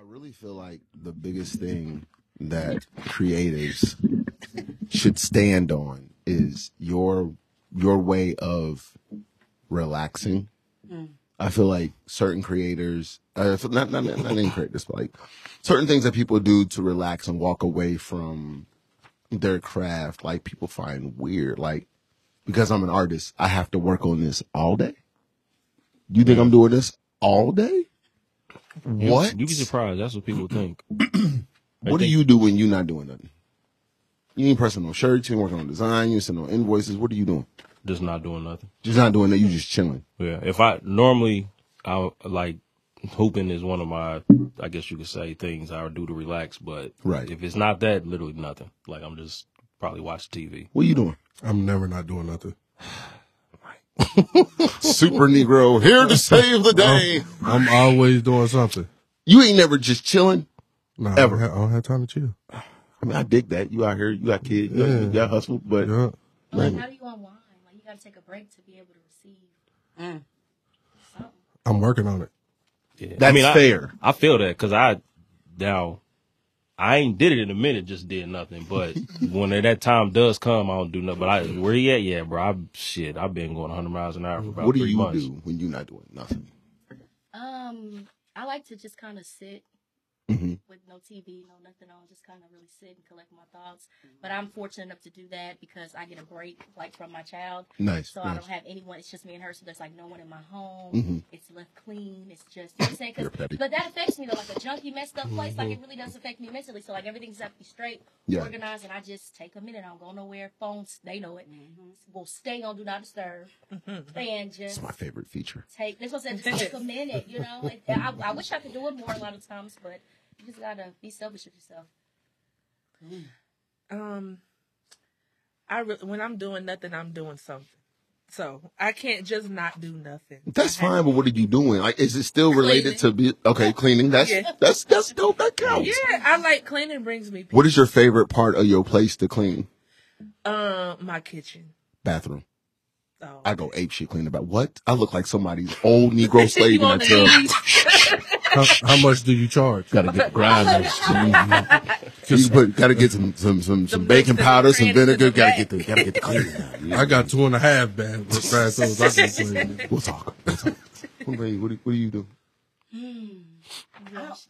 I really feel like the biggest thing that creatives should stand on is your your way of relaxing. I feel like certain creators, uh, not not not any creators, but like certain things that people do to relax and walk away from their craft, like people find weird. Like because I'm an artist, I have to work on this all day. You think I'm doing this all day? You- What? You be surprised. That's what people think. What do you do when you're not doing nothing? You ain't pressing no shirts, you ain't working on design, you ain't sending no invoices. What are you doing? Just not doing nothing. Just not doing that, you just chilling. Yeah. If I normally, I like hooping is one of my, I guess you could say things I would do to relax. But Right. if it's not that, literally nothing. Like I'm just probably watch TV. What are you doing? I'm never not doing nothing. Super Negro, here to save the day. I'm always doing something. You ain't never just chilling. No, Ever. I don't, have, I don't have time to chill. I mean, I dig that. You out here, you got kids, you, got, you got hustle, but Yeah. Like, how do you unwind? Like, you got to take a break to be able to receive mm. something. I'm working on it. Yeah. that's I mean, I- fair. I feel that because I now I ain't did it in a minute, just did nothing. But when that time does come, I don't do nothing. But I where he at? Yeah, bro. I shit. I've been going 100 miles an hour for about what do you months. do when you're not doing nothing? Um, I like to just kind of sit Mhm. with no TV, no nothing on, just kind of really sit and collect my thoughts. But I'm fortunate enough to do that because I get a break, like from my child. Nice. So I don't have anyone. It's just me and her. So there's like no one in my home. Mhm. It's left clean. It's just you know what I'm saying. 'Cause- You're but that affects me though. Like a junky, messed up place. Like it really does affect me mentally. So like everything's have to be straight, Yeah. organized, and I just take a minute. I don't go nowhere. Phones, they know it. Will stay on do not disturb, and just It's my favorite feature. take this was just take a minute, you know. And I, I wish I could do it more a lot of times, but you just gotta be selfish with yourself. Um, I re- when I'm doing nothing, I'm doing something. So I can't just not do nothing. That's fine, but what are you doing? Like, is it still related to be okay cleaning? That's Yeah. that's that's dope. That counts. Yeah, I like cleaning. Brings me peace. What is your favorite part of your place to clean? Um, my kitchen. Bathroom. Oh. I go ape shit cleaning about what? I look like somebody's old Negro slave in on that the tub. Knees. How, how much do you charge? Gotta get grinders. you put, gotta get some some some, some baking mix powder, some vinegar. the Gotta get the gotta get the cleaning done. I got two and a half bad bathrooms. I can clean. We'll talk. We'll talk. What about you? What do, what do you do?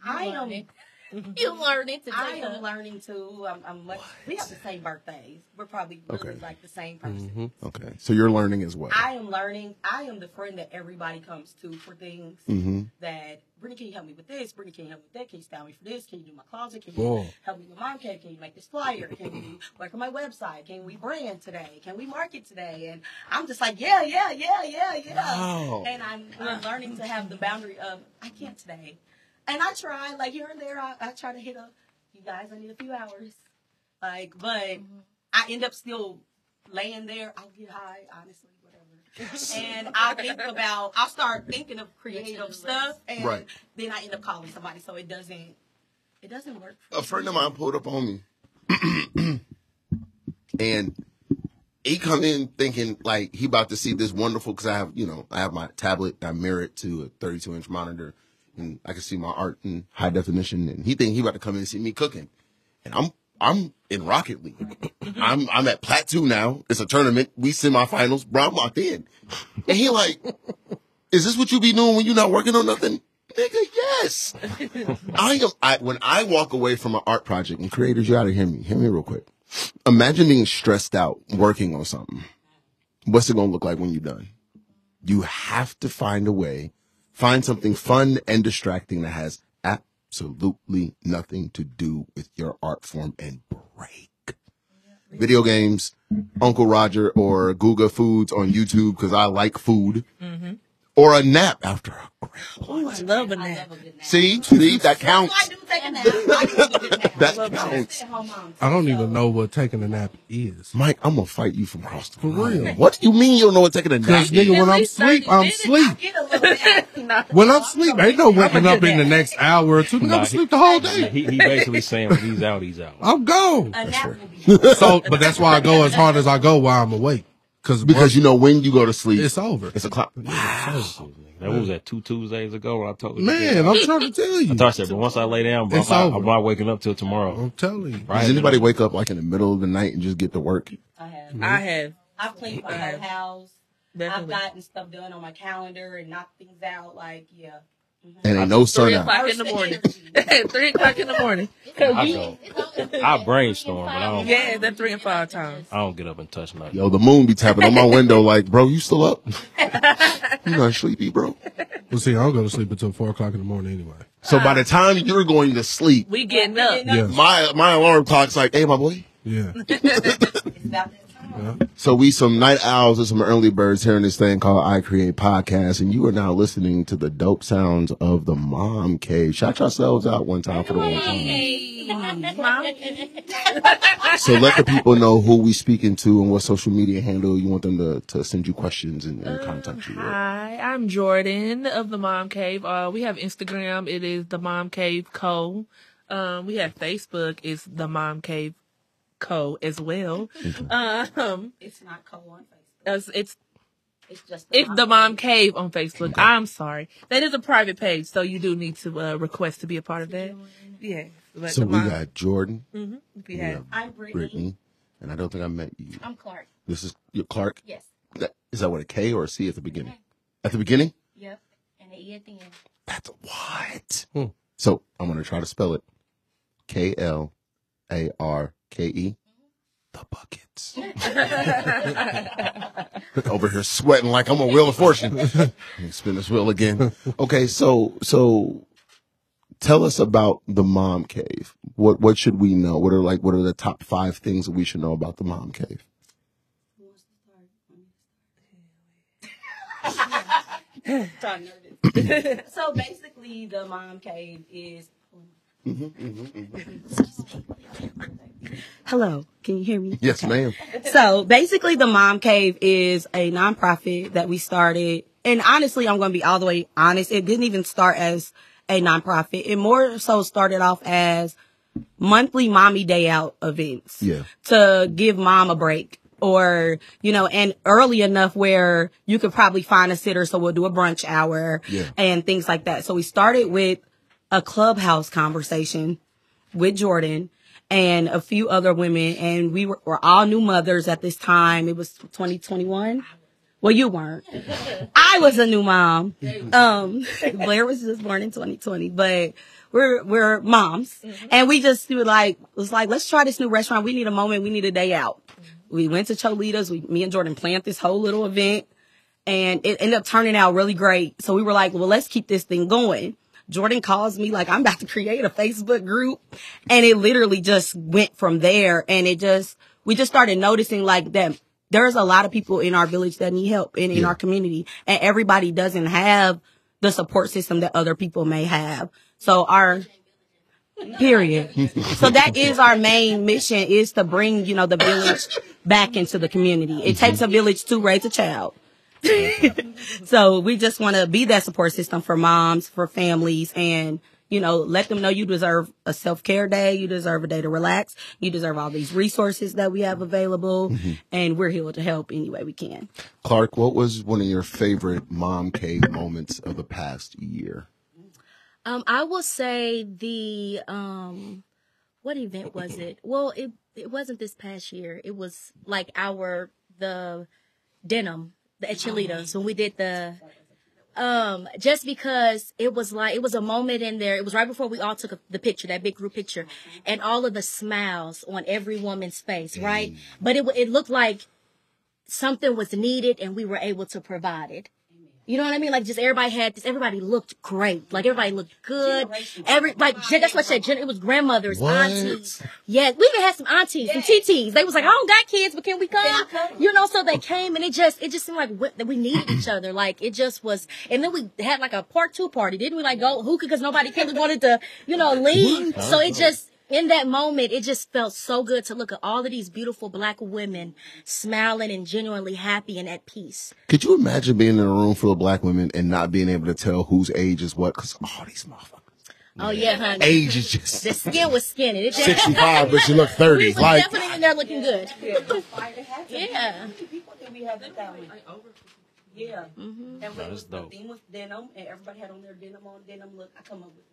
I am. Learning. You learning to I take am learning too. Um, I'm, I'm like, we have the same birthdays. We're probably really Okay. like the same mm-hmm. person. Okay, so you're learning as well. I am learning. I am the friend that everybody comes to for things Mm-hmm. that Brittany, can you help me with this? Brittany, can you help me with that? Can you style me for this? Can you do my closet? Can you Whoa. help me with mom cave? Can you make this flyer? Can you work on my website? Can we brand today? Can we market today? And I'm just like, yeah, yeah, yeah, yeah, yeah. Wow. And I'm, I'm learning to have the boundary of I can't today. And I try, like here and there, I, I try to hit a, you guys, I need a few hours. Like, but mm-hmm. I end up still laying there. I'll get high, honestly, whatever. and I think about, I'll start thinking of creative stuff, and Right. then I end up calling somebody. So it doesn't, it doesn't work. For a friend of mine pulled up on me, and he come in thinking like he about to see this wonderful because I have you know I have my tablet I mirror it to a 32 inch monitor and I can see my art in high definition and he think he about to come in and see me cooking and I'm I'm in Rocket League I'm I'm at Plat two now it's a tournament we semifinals bro I'm locked in and he like is this what you be doing when you're not working on nothing nigga yes I am. I, when I walk away from an art project, and creators, you gotta hear me. Hear me real quick. Imagine being stressed out working on something. What's it gonna look like when you're done? You have to find a way, find something fun and distracting that has absolutely nothing to do with your art form and break. Video games, Uncle Roger or Guga Foods on YouTube because I like food, mm-hmm. Or a nap after a great Ooh, I love a I nap. love a nap. See, see, that counts. I do take a nap. I do a good nap. That I love counts. Stay-at-home mom, I don't even know what taking a nap is. Mike, I'm gonna fight you from across the For room. real. What do you mean you don't know what taking a nap? Because is? nigga, when I'm least 30 sleep, I'm sleep. Get a little nap. When I'm sleep, ain't no waking up in the next hour or two. Nigga, I'm he- sleep the whole day. He, he basically saying when he's out, he's out. I'm gone. be So, but that's why I go as hard as I go while I'm awake. Cause Because you know when you go to sleep, it's over. it's a clock. Wow. That was that two Tuesdays ago when I told you. Man, I'm trying to tell you. I thought I said, but once I lay down, bro, It's I'm, not, over. I'm not waking up till tomorrow. I'm telling you. Right? Does anybody wake up like in the middle of the night and just get to work? I have. I have I've cleaned my whole house. I've gotten stuff done on my calendar and knocked things out. Like, yeah. Mm-hmm. And ain't no sun Three out. o'clock in the morning. Three o'clock in the morning. I go. I brainstorm, but I don't. Yeah, that three and five times. I don't get up and touch nothing. Yo, the moon be tapping on my window like, bro, you still up? you not sleepy, bro? Well, see, I don't go to sleep until four o'clock in the morning anyway. So by the time you're going to sleep, We getting up. Yeah, my my alarm clock's like, hey, my boy. yeah. So we some night owls and some early birds hearing this thing called I Create Podcast, and you are now listening to the dope sounds of the Mom Cave. Shout yourselves out one time for the one time. So let the people know who we speaking to and what social media handle you want them to, to send you questions and, and contact you. with. Hi, I'm Jordan of the Mom Cave. Uh, we have Instagram. It is the Mom Cave Co. Um, we have Facebook. It's the Mom Cave Co. as well. Um, It's not co on Facebook. it's, it's It's just it's the Mom Cave on Facebook. I'm sorry, that is a private page, so you do need to uh, request to be a part of that. Yeah. But So we Mom- got Jordan, Mhm, if we have have I'm Brittany. Brittany, and I don't think I met you. I'm Klarke. This is your Klarke. Yes. That- Is that what a K or a C at the beginning? At the beginning? Yep. And the E at the end. That's what. Hmm. So I'm gonna try to spell it. K L A R K E. The buckets. Over here sweating like I'm a wheel of fortune. Let me spin this wheel again. Okay, so so tell us about the mom cave. What what should we know? What are like what are the top five things that we should know about the mom cave? So basically, the mom cave is. Mm-hmm, mm-hmm, mm-hmm. Hello, can you hear me? Yes, ma'am. So basically, the Mom Cave is a nonprofit that we started. And honestly, I'm going to be all the way honest. It didn't even start as a nonprofit. It more so started off as monthly mommy day out events Yeah. to give mom a break or, you know, and early enough where you could probably find a sitter. So we'll do a brunch hour Yeah. and things like that. So we started with a clubhouse conversation with Jordan and a few other women, and we were, were all new mothers at this time. It was 2021. Well, you weren't. I was a new mom. Um, Blair was just born in 2020, but we're we're moms, and we just were like was like, let's try this new restaurant. We need a moment. We need a day out. We went to Cholitas. We, me and Jordan planned this whole little event, and it ended up turning out really great. So we were like, well, let's keep this thing going. Jordan calls me like I'm about to create a Facebook group, and it literally just went from there. And it just we just started noticing like that there's a lot of people in our village that need help and in Yeah. our community, and everybody doesn't have the support system that other people may have. So our period. so that is our main mission is to bring, you know, the village back into the community. It takes a village to raise a child. so we just want to be that support system for moms, for families, and you know, let them know you deserve a self care day. You deserve a day to relax. You deserve all these resources that we have available, and we're here to help any way we can. Klarke, what was one of your favorite mom cave moments of the past year? Um, I will say the um, what event was it? Well, it it wasn't this past year. It was like our the denim the at Cholitas when we did the um just because it was like it was a moment in there it was right before we all took a, the picture that big group picture and all of the smiles on every woman's face right? But it it looked like something was needed and we were able to provide it you know what I mean? Like just everybody had this. Everybody looked great. Like everybody looked good. Every like that's what I said. It was grandmothers, What? aunties. Yeah, we even had some aunties, some TTs. They was like, I don't got kids, but can we come? You know, so they came and it just it just seemed like we- that we needed each other. Like it just was. And then we had like a part two party, didn't we? Like go hookah because nobody came. We wanted to, you know, leave. So it just in that moment, it just felt so good to look at all of these beautiful black women smiling and genuinely happy and at peace. Could you imagine being in a room full of black women and not being able to tell whose age is what? Because all these motherfuckers, Oh yeah, honey. age is just The skin was skinny. It just, 65, but she look we 30. was Like, definitely in there looking good. Yeah. People think we have the talent. Yeah. Mm-hmm. And Nah, it that's was, the dope. theme was denim, and everybody had on their denim on denim look. I come up with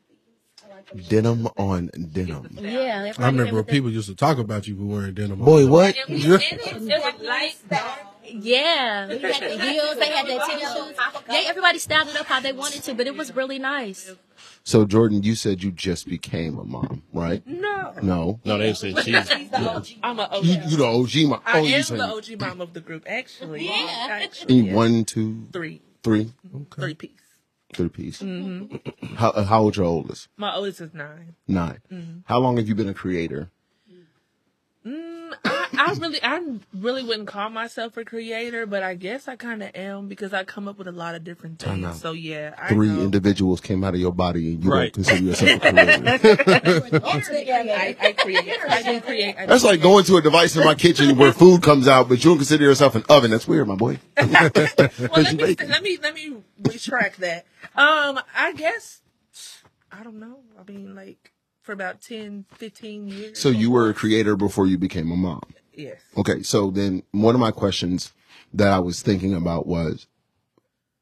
Denim on denim. Yeah, I remember came the- people used to talk about you for wearing denim. Boy, what? And it was- it was light, dark. Yeah, we had the heels. They had their tennis shoes. Yeah, everybody styled it up how they wanted to, but it was really nice. So Jordan, you said you just became a mom, right? No. No. No, they said she's He's the OG. I'm an OG. You, you the OG mom. I Oh, you am said the OG mom of the group, actually. Yeah. Actually, yeah. one, two, Three. three, mm-hmm. Three piece. Three piece. Mm-hmm. How uh, how old your oldest? My oldest is nine. 9 Mm-hmm. How long have you been a creator? Mm, I, I really, I really wouldn't call myself a creator, but I guess I kind of am because I come up with a lot of different Time out. things. So yeah, I Three know. individuals came out of your body, and you Right. don't consider yourself a creator. I, I create. I do create. I do That's like create. going to a device in my kitchen where food comes out, but you don't consider yourself an oven. That's weird, my boy. Well, let me, let me let me retract that. Um, I guess I don't know. I mean, like for about 10, 15 years. So you were a creator before you became a mom. Yes. Okay, so then one of my questions that I was thinking about was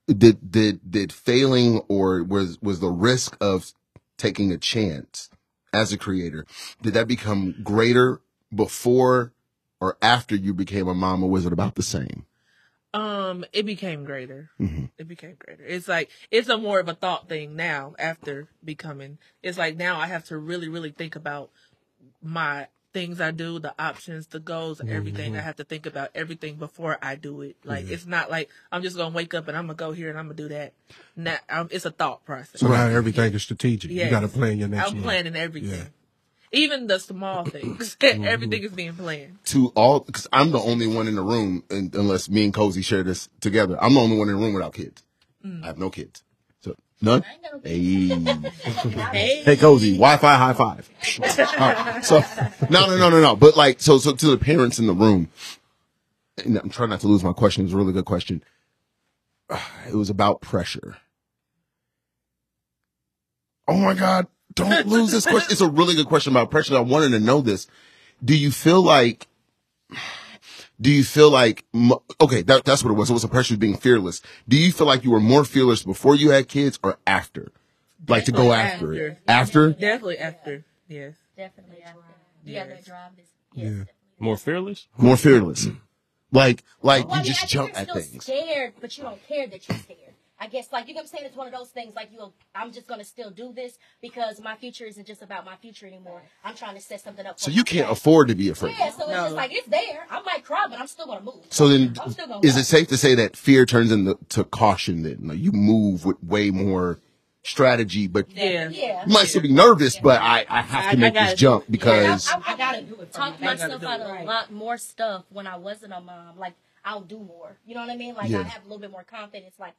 did did did failing or was was the risk of taking a chance as a creator did that become greater before or after you became a mom or was it about the same? Um, it became greater. Mhm. It became greater. It's like it's a more of a thought thing now after becoming. It's like now I have to really, really think about my things I do, the options, the goals, and everything. I have to think about everything before I do it. Like mm-hmm. it's not like I'm just gonna wake up and I'm gonna go here and I'm gonna do that. Now, um, it's a thought process. So now everything is strategic. You got to plan your next I'm move. planning everything. Yeah. Even the small things. Mm-hmm. everything is being planned. To all because I'm the only one in the room and, unless me and Cozy share this together. I'm the only one in the room without kids. Mm. I have no kids. None? Hey. Hey. Hey, Cozy, Wi-Fi high five. All right, so, no, no, no, no, no. But like, so, so to the parents in the room, and I'm trying not to lose my question. It was a really good question. It was about pressure. Oh my God. Don't lose this question. It's a really good question about pressure. I wanted to know this. Do you feel like, do you feel like, okay, that, that's what it was. It was a pressure of being fearless. Do you feel like you were more fearless before you had kids or after? Like to go Definitely after it? After? Definitely after. Yes. Definitely after. Yeah, that drive is. Yeah. Yes. definitely. more fearless. More fearless. Like, like Well, I you mean, just I jump think at you're still things. scared, but you don't care that you're scared. I guess, like, you know what I'm saying? It's one of those things, like, you know, I'm just going to still do this because my future isn't just about my future anymore. I'm trying to set something up. So you can't myself. afford to be afraid. Yeah, so it's No. just like, it's there. I might cry, but I'm still going to move. So then, I'm still gonna is walk. it safe to say that fear turns into to caution? Then, like you move with way more strategy, but Yeah. Yeah. you might still be nervous. But I, I have I- to make gotta this jump it. because I, I, I gotta do it. talk my I gotta myself do out it, of a lot more stuff when I wasn't a mom. Like I'll do more. You know what I mean? Like Yeah. I have a little bit more confidence. Like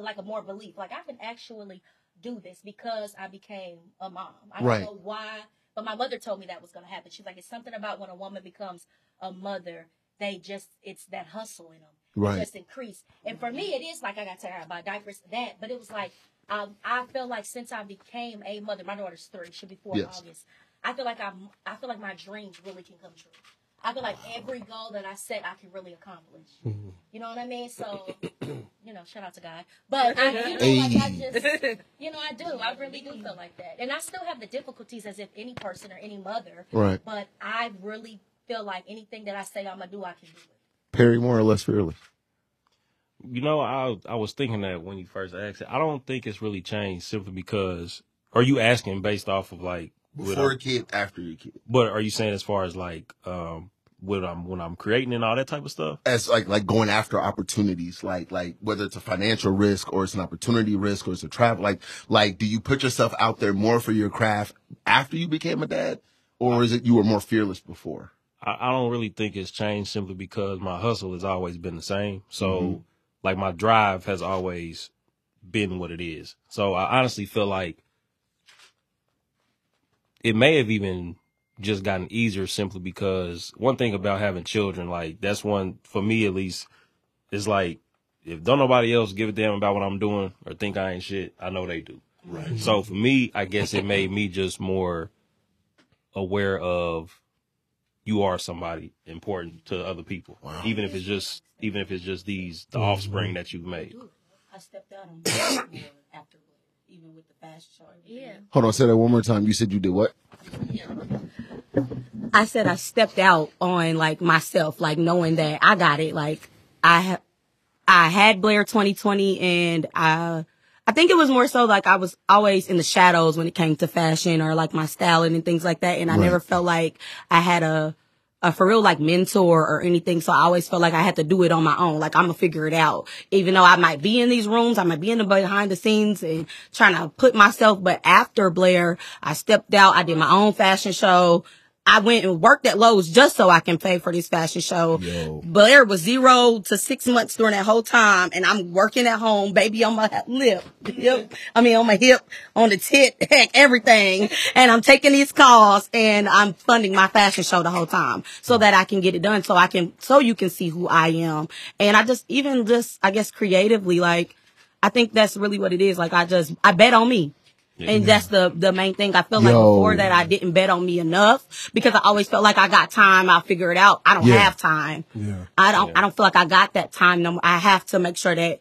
like a more belief. Like I can actually do this because I became a mom. I don't know why, but my mother told me that was going to happen. She's like, it's something about when a woman becomes a mother. They just it's that hustle in them. Right. Just increase. And for me, it is like I got tired about diapers, that. But it was like um, I feel like since I became a mother, my daughter's three. She'll be four in Yes. August. I feel like I'm. I feel like my dreams really can come true. I feel like every goal that I set, I can really accomplish. Mm-hmm. You know what I mean? So, you know, shout out to God. But I, you know, like I just, you know, I do. I really do feel like that, and I still have the difficulties as if any person or any mother. right, But I really feel like anything that I say I'm gonna do, I can do it. Perry more or less really. You know, I I was thinking that when you first asked it. I don't think it's really changed simply because. Are you asking based off of like what Before a kid, after your kid, But are you saying as far as like um when I'm when I'm creating and all that type of stuff? as like like going after opportunities, like like whether it's a financial risk or it's an opportunity risk or it's a travel, like like do you put yourself out there more for your craft after you became a dad, or is it you were more fearless before? I, I don't really think it's changed simply because my hustle has always been the same. So like my drive has always been what it is. So I honestly feel like it may have even just gotten easier simply because one thing about having children, like that's one for me at least, is like if don't nobody else give a damn about what I'm doing or think I ain't shit, I know they do. Right. So for me, I guess it made me just more aware of you are somebody important to other people, Wow. even if it's just even if it's just these the mm-hmm. offspring that you've made. I stepped out on the after even with the fast show. Yeah. Hold on, say that one more time. You said you did what? I said I stepped out on like myself, like knowing that I got it. Like I ha- I had Blair 2020 and I I think it was more so like I was always in the shadows when it came to fashion or like my styling and things like that. And I Right. never felt like I had a a for real like mentor or anything. So I always felt like I had to do it on my own. Like I'm gonna figure it out. Even though I might be in these rooms, I might be in the behind the scenes and trying to put myself. But after Blair, I stepped out. I did my own fashion show. I went and worked at Lowe's just so I can pay for this fashion show. Yo. Blair was zero to six months during that whole time, and I'm working at home, baby on my lip, hip, I mean on my hip, on the tit, heck, everything. And I'm taking these calls, and I'm funding my fashion show the whole time so that I can get it done, so I can, so you can see who I am. And I just, even just, I guess creatively, like, I think that's really what it is. Like, I just, I bet on me. And that's the the main thing. I feel like before that I didn't bet on me enough because I always felt like I got time. I'll figure it out. I don't Yeah. have time. Yeah. I don't. I don't feel like I got that time. No, more. I have to make sure that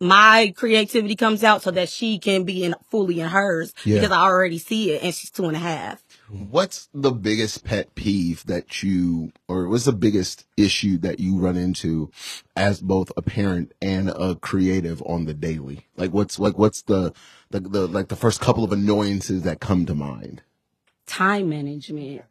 my creativity comes out so that she can be in fully in hers Yeah. because I already see it, and she's two and a half. What's the biggest pet peeve that you, or what's the biggest issue that you run into as both a parent and a creative on the daily? Like what's like what's the the, the like the first couple of annoyances that come to mind Time management.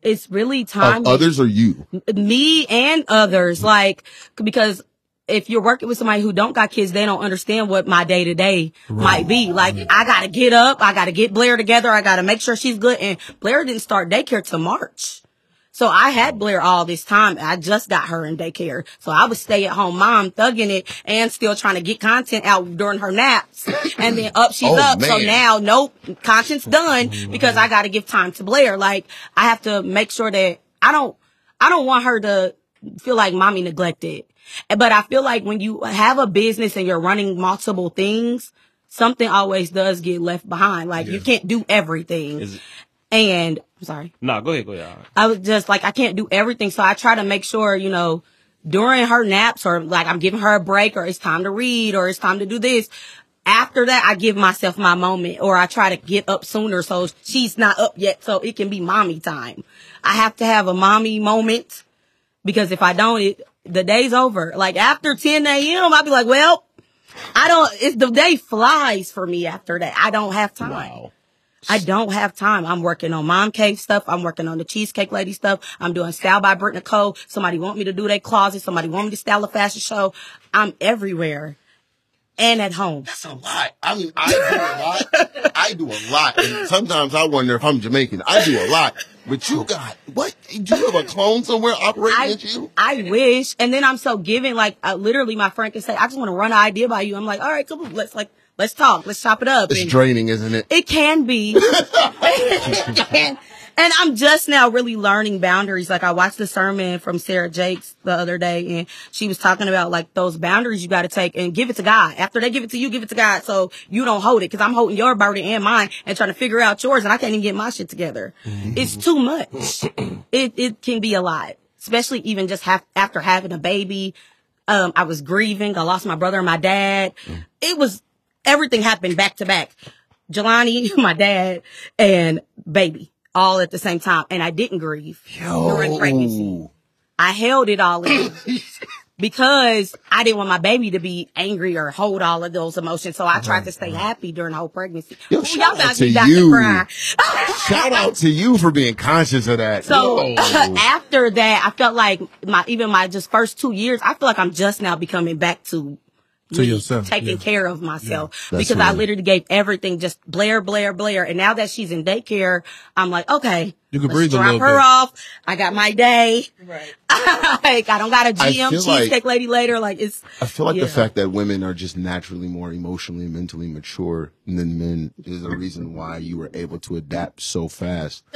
It's really time. of others or you? me and others like because if you're working with somebody who don't got kids they don't understand what my day to day might be like i gotta get up i gotta get blair together i gotta make sure she's good and blair didn't start daycare till march so I had Blair all this time. I just got her in daycare. So I was stay at home mom thugging it and still trying to get content out during her naps. And then up she's Oh, up. So now nope, conscience done because I mm. got to give time to Blair. Like I have to make sure that I don't, I don't want her to feel like mommy neglected. But I feel like when you have a business and you're running multiple things, something always does get left behind. Like you can't do everything. Is And I'm sorry. nah, go ahead, go ahead. Right. I was just like, I can't do everything. So I try to make sure, you know, during her naps or like I'm giving her a break or it's time to read or it's time to do this. After that, I give myself my moment or I try to get up sooner so she's not up yet so it can be mommy time. I have to have a mommy moment because if I don't, it, the day's over. Like after 10 a.m., I'll be like, well, I don't, it's the day flies for me after that. I don't have time. Wow. I don't have time. I'm working on mom cave stuff. I'm working on the cheesecake lady stuff. I'm doing style by Britt Nicole. Somebody want me to do their closet. Somebody want me to style a fashion show. I'm everywhere and at home. That's a lot. I mean, I do a lot. I do a lot. And sometimes I wonder if I'm Jamaican. I do a lot. But you got, what? Do you have a clone somewhere operating I, at you? I wish. And then I'm so giving. Like uh, literally, my friend can say, "I just want to run an idea by you." I'm like, "All right, come on, let's like let's talk, let's chop it up." It's And- draining, isn't it? It can be. And I'm just now really learning boundaries. Like I watched the sermon from Sarah Jakes the other day and she was talking about like those boundaries you got to take and give it to God. After they give it to you, give it to God. So you don't hold it. Cause I'm holding your burden and mine and trying to figure out yours and I can't even get my shit together. It's too much. it, it can be a lot, especially even just have, after having a baby. Um, I was grieving. I lost my brother and my dad. It was, everything happened back to back. Jelani, my dad, and baby all at the same time. And I didn't grieve during pregnancy. I held it all in because I didn't want my baby to be angry or hold all of those emotions. So I tried to stay mm-hmm. happy during the whole pregnancy. Yo, Ooh, shout out to you. Shout out to you for being conscious of that. So after that, I felt like my even my just first two years, I feel like I'm just now becoming back to To me yourself, taking yeah. care of myself That's because I literally gave everything just Blair, Blair, Blair, and now that she's in daycare, I'm like, okay, You can let's breathe a drop little her bit. off. I got my day. Right. like I don't got a I GM feel like- lady later. Like it's I feel like Yeah. the fact that women are just naturally more emotionally and mentally mature than men is the reason why you were able to adapt so fast.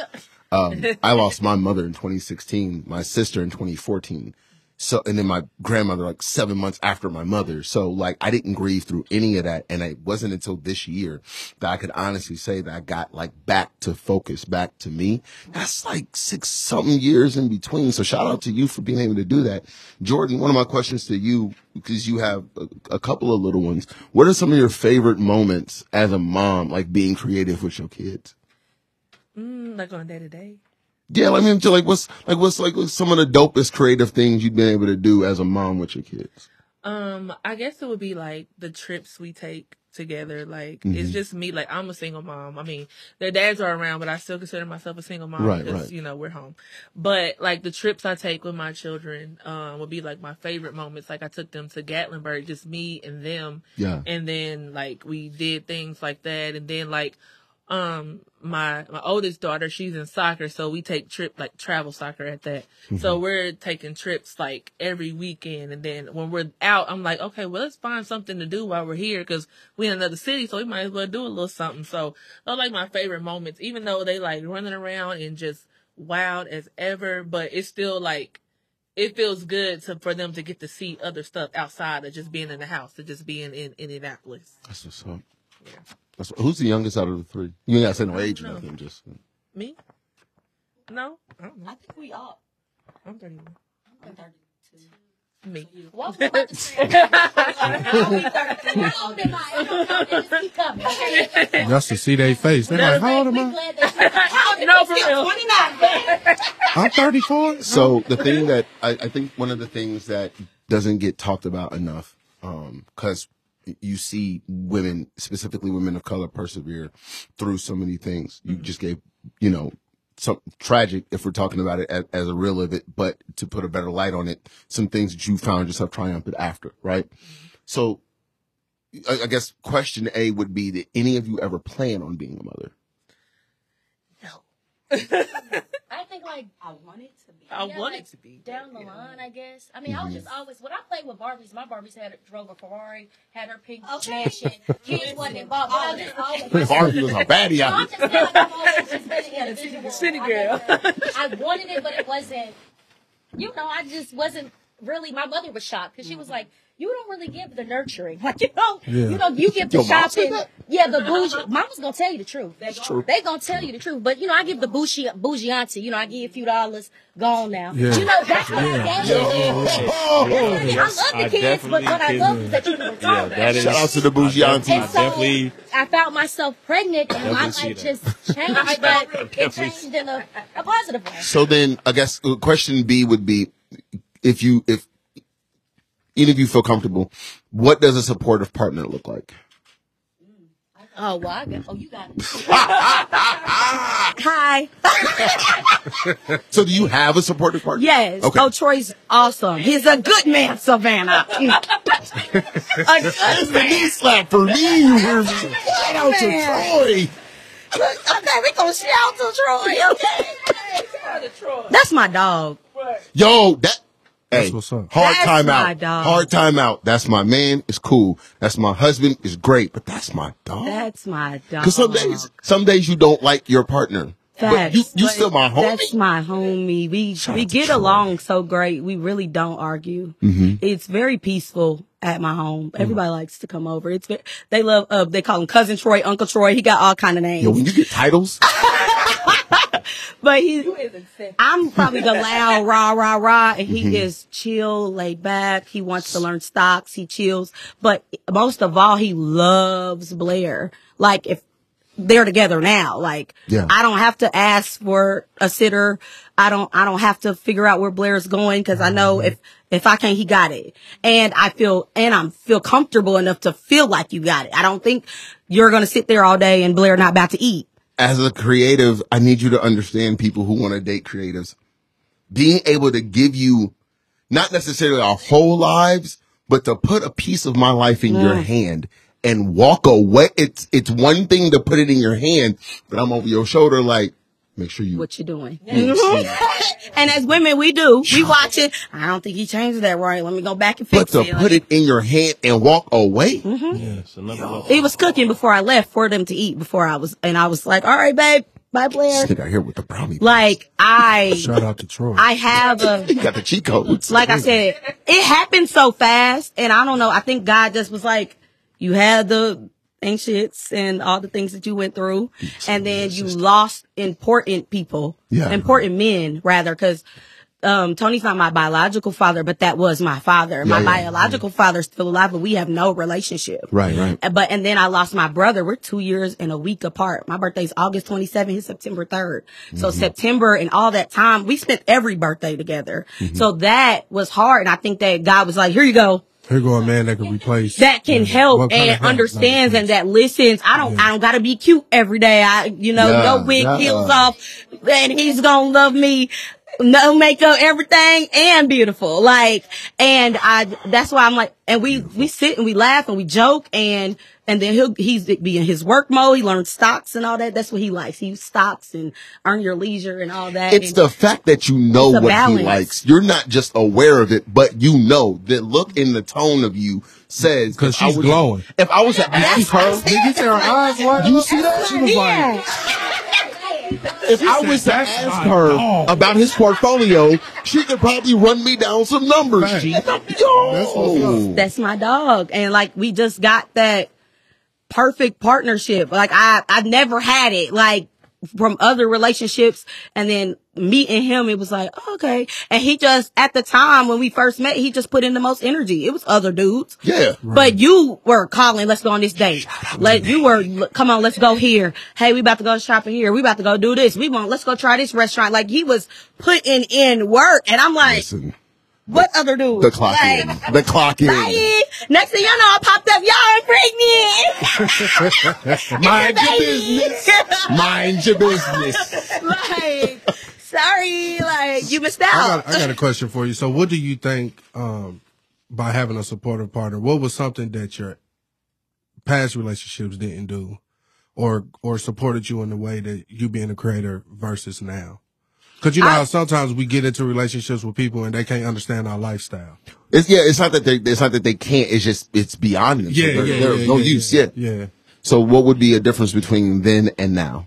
Um, I lost my mother in 2016, my sister in 2014. So, and then my grandmother, like seven months after my mother. So, like, I didn't grieve through any of that. And it wasn't until this year that I could honestly say that I got like back to focus, back to me. That's like six something years in between. So, shout out to you for being able to do that. Jordan, one of my questions to you, because you have a, a couple of little ones. What are some of your favorite moments as a mom, like being creative with your kids? Mm, like on day to day. Yeah, I mean, like what's like what's like some of the dopest creative things you've been able to do as a mom with your kids? Um, I guess it would be like the trips we take together. Like Mm-hmm. it's just me. Like I'm a single mom. I mean, their dads are around, but I still consider myself a single mom Right, because right. you know we're home. But like the trips I take with my children, um, would be like my favorite moments. Like I took them to Gatlinburg, just me and them. Yeah. And then like we did things like that, and then like um my my oldest daughter she's in soccer so we take trip like travel soccer at that. So we're taking trips like every weekend and then when we're out i'm like okay well let's find something to do while we're here because we're in another city so we might as well do a little something. So those are like my favorite moments even though they like running around and just wild as ever but it's still like it feels good to for them to get to see other stuff outside of just being in the house to just being in in indianapolis. That's what's up. That's who's the youngest out of the three? You ain't got to say no age or No. nothing. Just me no i don't know I think we all. i'm 31 I'm 32. me What was I about to? How old am I? It don't count. They just keep coming. Okay? That's to see their face. They're like, how old am I? glad that you- no, for real. 29. I'm 34. so the thing that I, I think one of the things that doesn't get talked about enough, um, because you see women, specifically women of color, persevere through so many things. You mm-hmm. just gave, you know, some tragic if we're talking about it as, as a real of it, but to put a better light on it, some things that you found yourself triumphant after, right? Mm-hmm. So I, I guess question A would be that any of you ever plan on being a mother? I think like I wanted to be. I Yeah, wanted like, to be down the line, I guess. I mean, I was just always when I played with Barbies. My Barbies had drove a Ferrari, had her pink Okay. mansion. Kids wasn't involved. But I just always. Barbie was a baddie No, I'm just saying, like, I've always just been an individual. City girl. never- I wanted it, but it wasn't. You know, I just wasn't really. My mother was shocked because she was like, "You don't really give the nurturing, like you know, Yeah. you know, you give the Your shopping. Yeah, the bougie. Mama's gonna tell you the truth. That's true. They gonna tell you the truth, but you know, I give the bougie bougie auntie. You know, I give you a few dollars. Gone now. Yeah. You know, that's what I gave. Oh, I love I the kids, but what I love is that you can Yeah, that is. Shout out to the bougie I auntie. And I so definitely. I found myself pregnant, and my Definitely life see that. just changed, but it changed in a, a positive way. So then, I guess uh, question B would be, if you, if any of you feel comfortable, what does a supportive partner look like? Oh, well, I got, oh, you got it. Hi. So do you have a supportive partner? Yes. Okay. Oh, Troy's awesome. He's a good man, Savannah. a good That's the knee slap for me. You hear me? Shout out to Troy. Okay, we gonna shout to Troy. Okay. That's my dog. Yo, that. That's hey, what's up. Hard That's time my out. dog. Hard time out. That's my man. It's cool. That's my husband. It's great. But that's my dog. That's my dog. Because some days, some days you don't like your partner. But you, you But still my homie. That's my homie. We Shout we get along so great. We really don't argue. Mm-hmm. It's very peaceful at my home. Everybody likes to come over. It's ve- they love. Uh, they call him cousin Troy, Uncle Troy. He got all kind of names. Yo, when you get titles, but he, I'm probably the loud rah rah rah, and he mm-hmm. is chill, laid back. He wants to learn stocks. He chills, but most of all, he loves Blair. Like if they're together now, like Yeah. I don't have to ask for a sitter. I don't. I don't have to figure out where Blair's going because I know mm-hmm. if if I can't, he got it. And I feel and I'm feel comfortable enough to feel like you got it. I don't think you're gonna sit there all day and Blair not about to eat. As a creative, I need you to understand people who want to date creatives. Being able to give you not necessarily our whole lives, but to put a piece of my life in your hand and walk away. It's, it's one thing to put it in your hand, but I'm over your shoulder like, make sure you, what you're doing. and as women, we do. We watch it. I don't think he changed that right. Let me go back and fix but to it. put it in your hand and walk away. Yeah, it's another. He was cooking before I left for them to eat before I was, and I was like, all right, babe, by Blair. This nigga out here with the brownie. Like I, Shout out to Troy. I have a, he got the cheat codes. like I said, it happened so fast, and I don't know. I think God just was like, you had the ancients and all the things that you went through, and then you lost important people, Yeah. important men rather, because. Um, Tony's not my biological father, but that was my father. my yeah, biological father's still alive, but we have no relationship. Right, right. Uh, But and then I lost my brother. We're two years and a week apart. My birthday's August 27th, his September 3rd. So Mm-hmm. September and all that time, we spent every birthday together. Mm-hmm. So that was hard. And I think that God was like, here you go. Here go a man that can replace. That can Yeah. help What kind of and help? understands Not and that listens. I don't, I don't gotta be cute every day. I, you know, Yeah, no wig yeah. peels off and he's gonna love me. No makeup, everything and beautiful. Like, and I, that's why I'm like, and we, we sit and we laugh and we joke and, and then he'll, he's be in his work mode. He learns stocks and all that. That's what he likes. He uses stocks and earn your leisure and all that. It's And- the fact that you know what balance. he likes. You're not just aware of it, but you know. The look in the tone of you says 'Cause if I she's was- glowing. If I was to ask her, Did you see her eyes? What? you see that? She was like, if I was to ask her dog." about his portfolio, she could probably run me down some numbers. Fact. She, That's what's yo, that's my dog. And like we just got that perfect partnership. Like I I've never had it like from other relationships and then meeting him it was like oh, okay and he just at the time when we first met he just put in the most energy it was other dudes yeah. but you were calling, let's go on this date. Let you were, come on, let's go here. Hey, we about to go shopping here. We about to go do this. We want, let's go try this restaurant. Like he was putting in work, and I'm like, Listen, what other dude? the clock like, in. The clock in. Bye. Next thing y'all know, I popped up. Y'all are pregnant. Mind your business. Mind your business. like, sorry, like you missed I out. got, I got a question for you. So, what do you think um, by having a supportive partner? What was something that your past relationships didn't do, or or supported you in the way that you being a creator versus now? Because you know how sometimes we get into relationships with people and they can't understand our lifestyle. It's yeah. It's not that they. It's not that they can't. It's just it's beyond them. So there- there's no use. Yeah. yeah. So what would be a difference between then and now?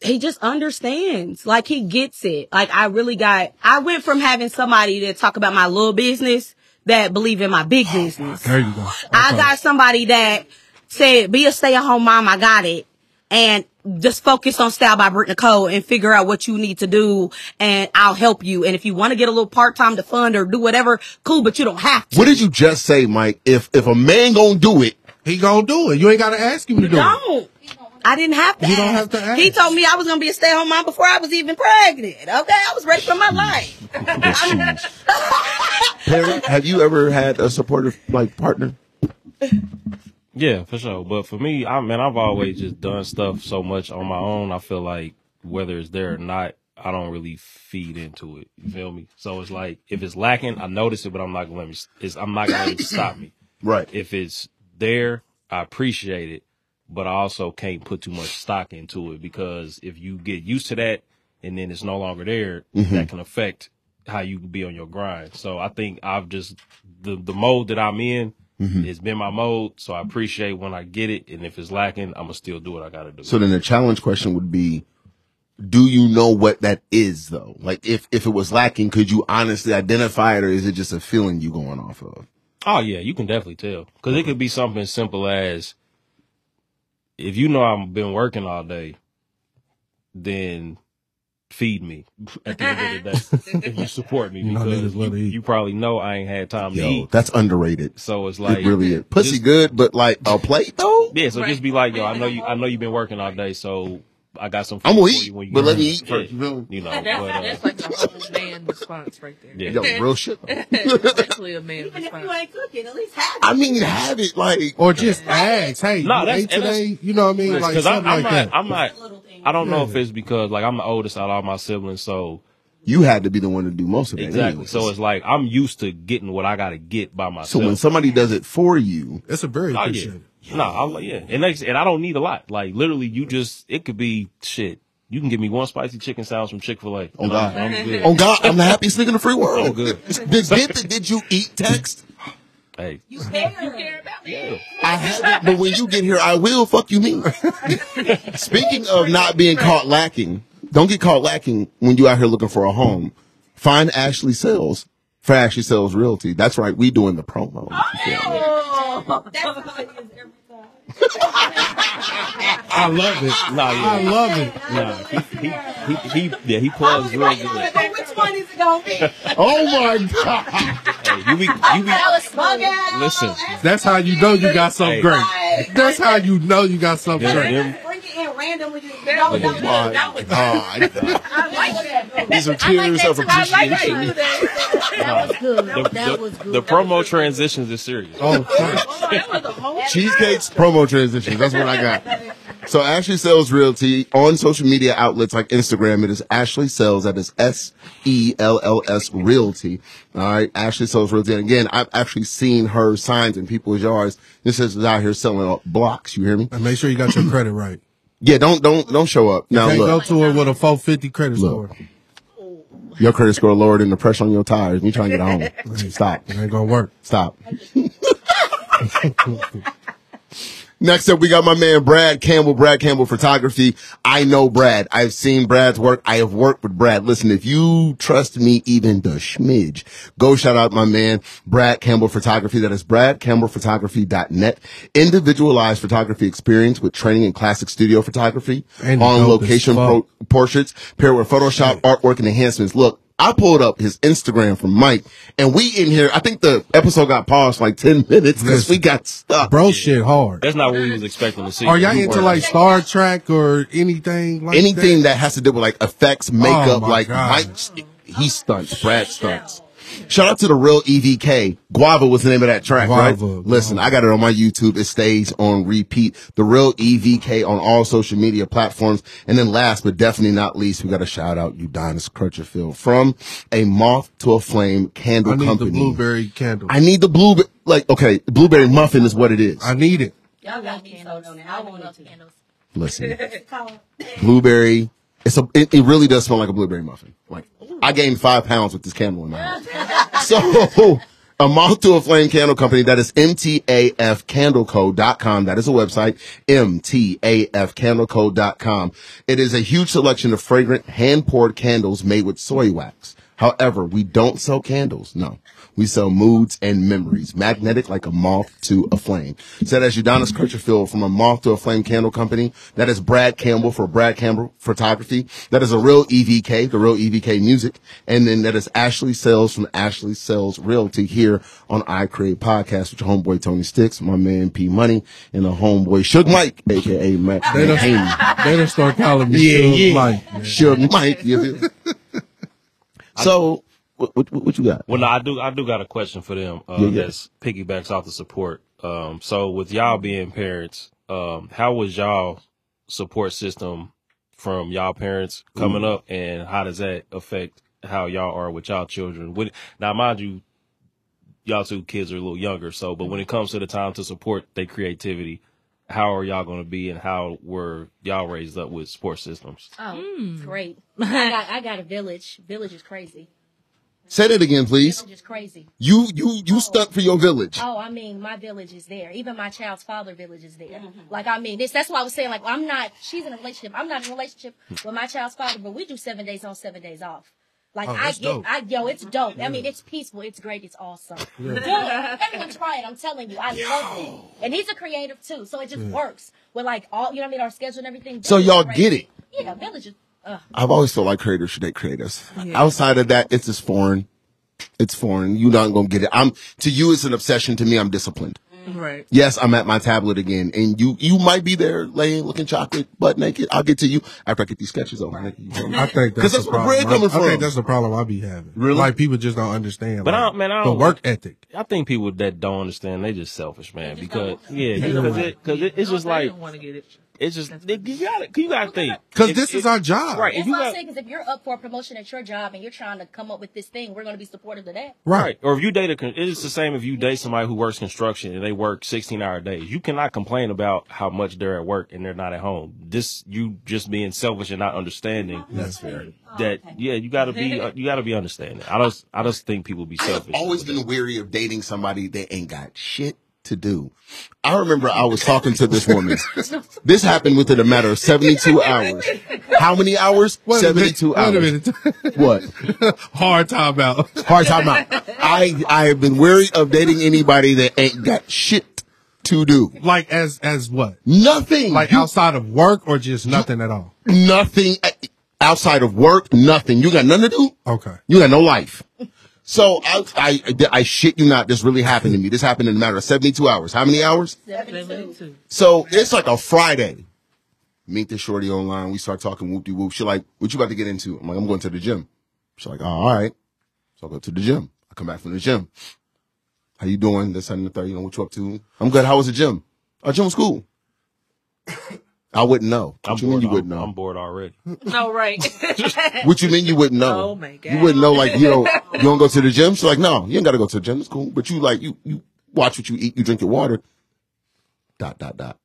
he just understands. Like he gets it. Like I really got I went from having somebody to talk about my little business that believe in my big oh business. There you go. I got somebody that said, be a stay at home mom, I got it. And just focus on style by Britt Nicole and figure out what you need to do and I'll help you. And if you want to get a little part time to fund or do whatever, cool, but you don't have to. What did you just say, Mike? If if a man gonna do it, He gonna do it. You ain't gotta ask him to do it. Don't. I didn't have to. You don't have to ask. He told me I was gonna be a stay at home mom before I was even pregnant. Okay, I was ready for my life. Perry, have you ever had a supportive like partner? Yeah, for sure. But for me, I mean, I've always just done stuff so much on my own. I feel like whether it's there or not, I don't really feed into it. You feel me? So it's like if it's lacking, I notice it, but I'm not gonna let me. It's, I'm not gonna let it stop me. Right. If it's there, I appreciate it, but I also can't put too much stock into it because if you get used to that and then it's no longer there, mm-hmm. that can affect how you be on your grind. So I think I've just the the mode that I'm in. Mm-hmm. It's been my mode, so I appreciate when I get it, and if it's lacking, I'm gonna still do what I gotta do. So then the challenge question would be, do you know what that is though? Like if if it was lacking, could you honestly identify it, or is it just a feeling you going off of? Oh yeah, you can definitely tell because it could be something as simple as if you know I've been working all day, then feed me at the end of the day if you support me You because niggas you, you probably know I ain't had time to eat. that's underrated. So it's like it really is. Pussy just- good, but like a plate though. Yeah, so just be like, yo, I know you, I know you've been working all day, so I got some. I'm food gonna eat, you when you but let me eat first. You? You know, That's, but, uh, that's like the whole man response right there. Yeah. Yo, real shit. Definitely a man Even if you response. ain't cooking, at least have it. I mean, have it like Or just ask, hey, No, you ate today? You know what I mean? Like because I'm, something I'm like not, that. I'm not, I don't know if it's because like I'm the oldest out of all my siblings, so you had to be the one to do most of that. exactly. anyways. So it's like I'm used to getting what I got to get by myself. so when somebody does it for you, It's a very Oh, yeah. appreciated. No, I'm like, yeah. And next, and I don't need a lot. Like literally, you just it could be shit. You can give me one spicy chicken sandwich from Chick Fil A. oh God, I'm good. oh God, I'm the happiest nigga in the free world. I'm good. Did, did, did you eat text? Hey, You care. You care about me? yeah. I haven't, but when you get here, I will. Fuck you, mean. Speaking of not being caught lacking, don't get caught lacking when you out here looking for a home. Find Ashley Sells for Ashley Sells Realty. That's right, we doing the promo. Oh, that's I love it. Nah, I love it. Nah, he, he, he, he, yeah, he plugs oh, real Right, good. which one is it gonna be? Oh my god! Hey, you be, you be, Bug out. listen. That's how you know you got something Hey. great. That's how you know you got something Them- great. them- Bring it in randomly. No, no, no, My ah, that was- god! I like that. These are tears of I like how you appreciation. do that. That was good. The, that was good. the promo transitions is serious. Oh. Oh, that was a whole Cheesecakes promo transitions. That's what I got. So Ashley Sells Realty on social media outlets like Instagram. It is Ashley Sells. That is S E L L S Realty. All right, Ashley Sells Realty. And again, I've actually seen her signs in people's yards. This is out here selling blocks. You hear me? and make sure you got your credit right. Yeah. Don't don't don't show up now. Can't go to her with a 450 credit Look. score. your credit score lower than the pressure on your tires. You trying to get home? Stop. It ain't gonna work. Stop. Next up, we got my man Brad Campbell, Brad Campbell Photography. I know Brad. I've seen Brad's work. I have worked with Brad. Listen, if you trust me even the schmidge, go shout out my man Brad Campbell Photography. That is bradcampbellphotography.net. Individualized photography experience with training in classic studio photography And on location pro- portraits paired with Photoshop artwork and enhancements. Look, I pulled up his Instagram from Mike and we in here, I think the episode got paused like 10 minutes because we got stuck. Bro, shit hard. That's not what we was expecting to see. Are y'all We into like Star Trek or anything like Anything that? that has to do with like effects, makeup, oh my like God. Mike, he stunts, Brad stunts. Shout out to the real EVK. Guava was the name of that track, Guava, right? Listen, I got it on my YouTube. It stays on repeat. The real EVK on all social media platforms. And then last but definitely not least, we got to shout out Udonis Crutcherfield from a moth to a flame candle I need company. the blueberry candle. I need the blue, like, okay, blueberry muffin is what it is. I need it. Y'all got me so on it. I want it to. candles. Listen, Call. blueberry. It's a. It, it really does smell like a blueberry muffin. Like I gained five pounds with this candle in my hand. so a moth to a flame candle company that is mtafcandleco.com. That is a website. mtafcandleco.com. It is a huge selection of fragrant hand poured candles made with soy wax. However, we don't sell candles. No. We sell moods and memories, magnetic like a moth to a flame. Said as Udonis Crutcherfield from a moth to a flame candle company. That is Brad Campbell for Brad Campbell Photography. That is a real EVK, the real EVK music. And then that is Ashley Sells from Ashley Sells Realty here on I Create Podcast with your homeboy Tony Sticks, my man P Money, and the homeboy Suge Mike, aka Matt They done, Haney. they done start calling me Yeah, Suge yeah. Mike, man. Suge Mike. So, what, what, what you got? Well, no, I do. I do got a question for them. Uh, Yeah, yeah. That's piggybacks off the support. Um, so with y'all being parents, um, how was y'all support system from y'all parents coming up, and how does that affect how y'all are with y'all children? When, now, mind you, y'all two kids are a little younger, so but when it comes to the time to support their creativity, how are y'all going to be, and how were y'all raised up with support systems? Oh, great. I got I got a village. Village is crazy. Say that again, please. Village is crazy. You, you, you oh. stuck for your village. Oh, I mean, my village is there. Even my child's father village is there. Mm-hmm. Like, I mean, this, that's why I was saying, like, I'm not, she's in a relationship. I'm not in a relationship with my child's father, but we do seven days on, seven days off. Like, Oh, I get, dope. I, yo, it's dope. I mean, it's peaceful. It's great. It's awesome. Do it. Everyone try it. I'm telling you. I love it. And he's a creative too. So it just works with like all, you know what I mean? Our schedule and everything. So y'all great. get it. Yeah, village is, uh, I've always felt like creators should date creators. Outside of that, it's just foreign. It's foreign. You're not gonna get it. I'm to you. It's an obsession. To me, I'm disciplined. Right. Yes, I'm at my tablet again, and you you might be there laying looking chocolate butt naked. I'll get to you after I get these sketches over. I think 'Cause that's, that's the where problem. bread coming I, I think that's the problem I be having. Really? Like people just don't understand. But I like, don't- man, I the don't- work ethic. I think people that don't understand, they just selfish, man. Because yeah, because it, cause it, it's just like I don't want to get it. It's just you gotta you gotta think Because this if- is our job. right. If That's you what I'm got saying. Because if you're up for a promotion at your job and you're trying to come up with this thing, we're going to be supportive of that. Right. Right. Or if you date a, it's the same if you date somebody who works construction and they work 16 hour days. You cannot complain about how much they're at work and they're not at home. This, you just being selfish and not understanding That's fair. that, yeah, you gotta be, uh, you gotta be understanding. I just, I just think people be I have selfish. always been weary of dating somebody that ain't got shit to do. I remember I was talking to this woman. This happened within a matter of 72 hours. How many hours? Wait a minute. 72 Wait hours. a minute. What? Hard time out. Hard time out. I, I have been weary of dating anybody that ain't got shit to do. like as as what? Nothing. Like You- outside of work or just nothing at all? nothing uh, outside of work, nothing. You got nothing to do? Okay. You got no life. So I, I, I shit you not. This really happened to me. This happened in a matter of 72 hours. How many hours? Seventy-two. So it's like a Friday. Meet the shorty online. We start talking whoop de whoop. She like, what you about to get into? I'm like, I'm going to the gym. She's like, oh, all right. So I go to the gym. I come back from the gym. How you doing? This and the third. You know what you up to? I'm good. How was the gym? Our gym was cool. I wouldn't know. I'm What you mean bored, you wouldn't know? I'm bored already. No, oh, right. What you mean you wouldn't know? Oh, my God. You wouldn't know like you don't you don't go to the gym. She's like, no, you ain't gotta go to the gym. It's cool. But you like you you watch what you eat, you drink your water. Dot dot dot.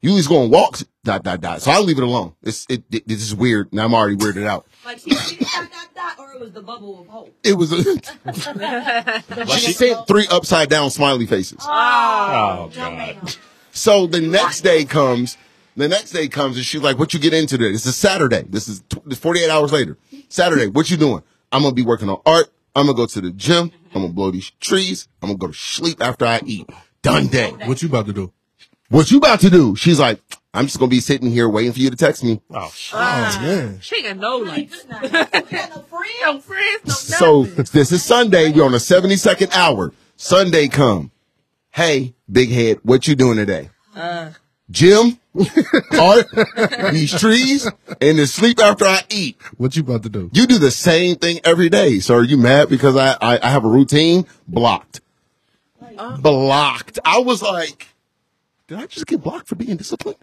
You always go on walks. Dot dot dot. So I'll leave it alone. It's it, it this is weird. Now I'm already weirded out. Like she she dot dot dot, or it was the bubble of hope. It was she sent three upside down smiley faces. Oh, oh God. So the next day comes, the next day comes and she's like, what you get into today? This is Saturday. This is tw- this 48 hours later. Saturday, what you doing? I'm going to be working on art. I'm going to go to the gym. I'm going to blow these trees. I'm going to go to sleep after I eat. Done day. What you about to do? What you about to do? She's like, I'm just going to be sitting here waiting for you to text me. Oh, shit. Ah. Oh man. she ain't got no life. You no friends? No friends, no So this is Sunday. We're on a 72nd hour. Sunday come. Hey, big head, what you doing today? Uh. Gym, art, these trees, and then sleep after I eat. What you about to do? You do the same thing every day. So are you mad because I, I, I have a routine? Blocked. Uh-huh. Blocked. I was like, did I just get blocked for being disciplined?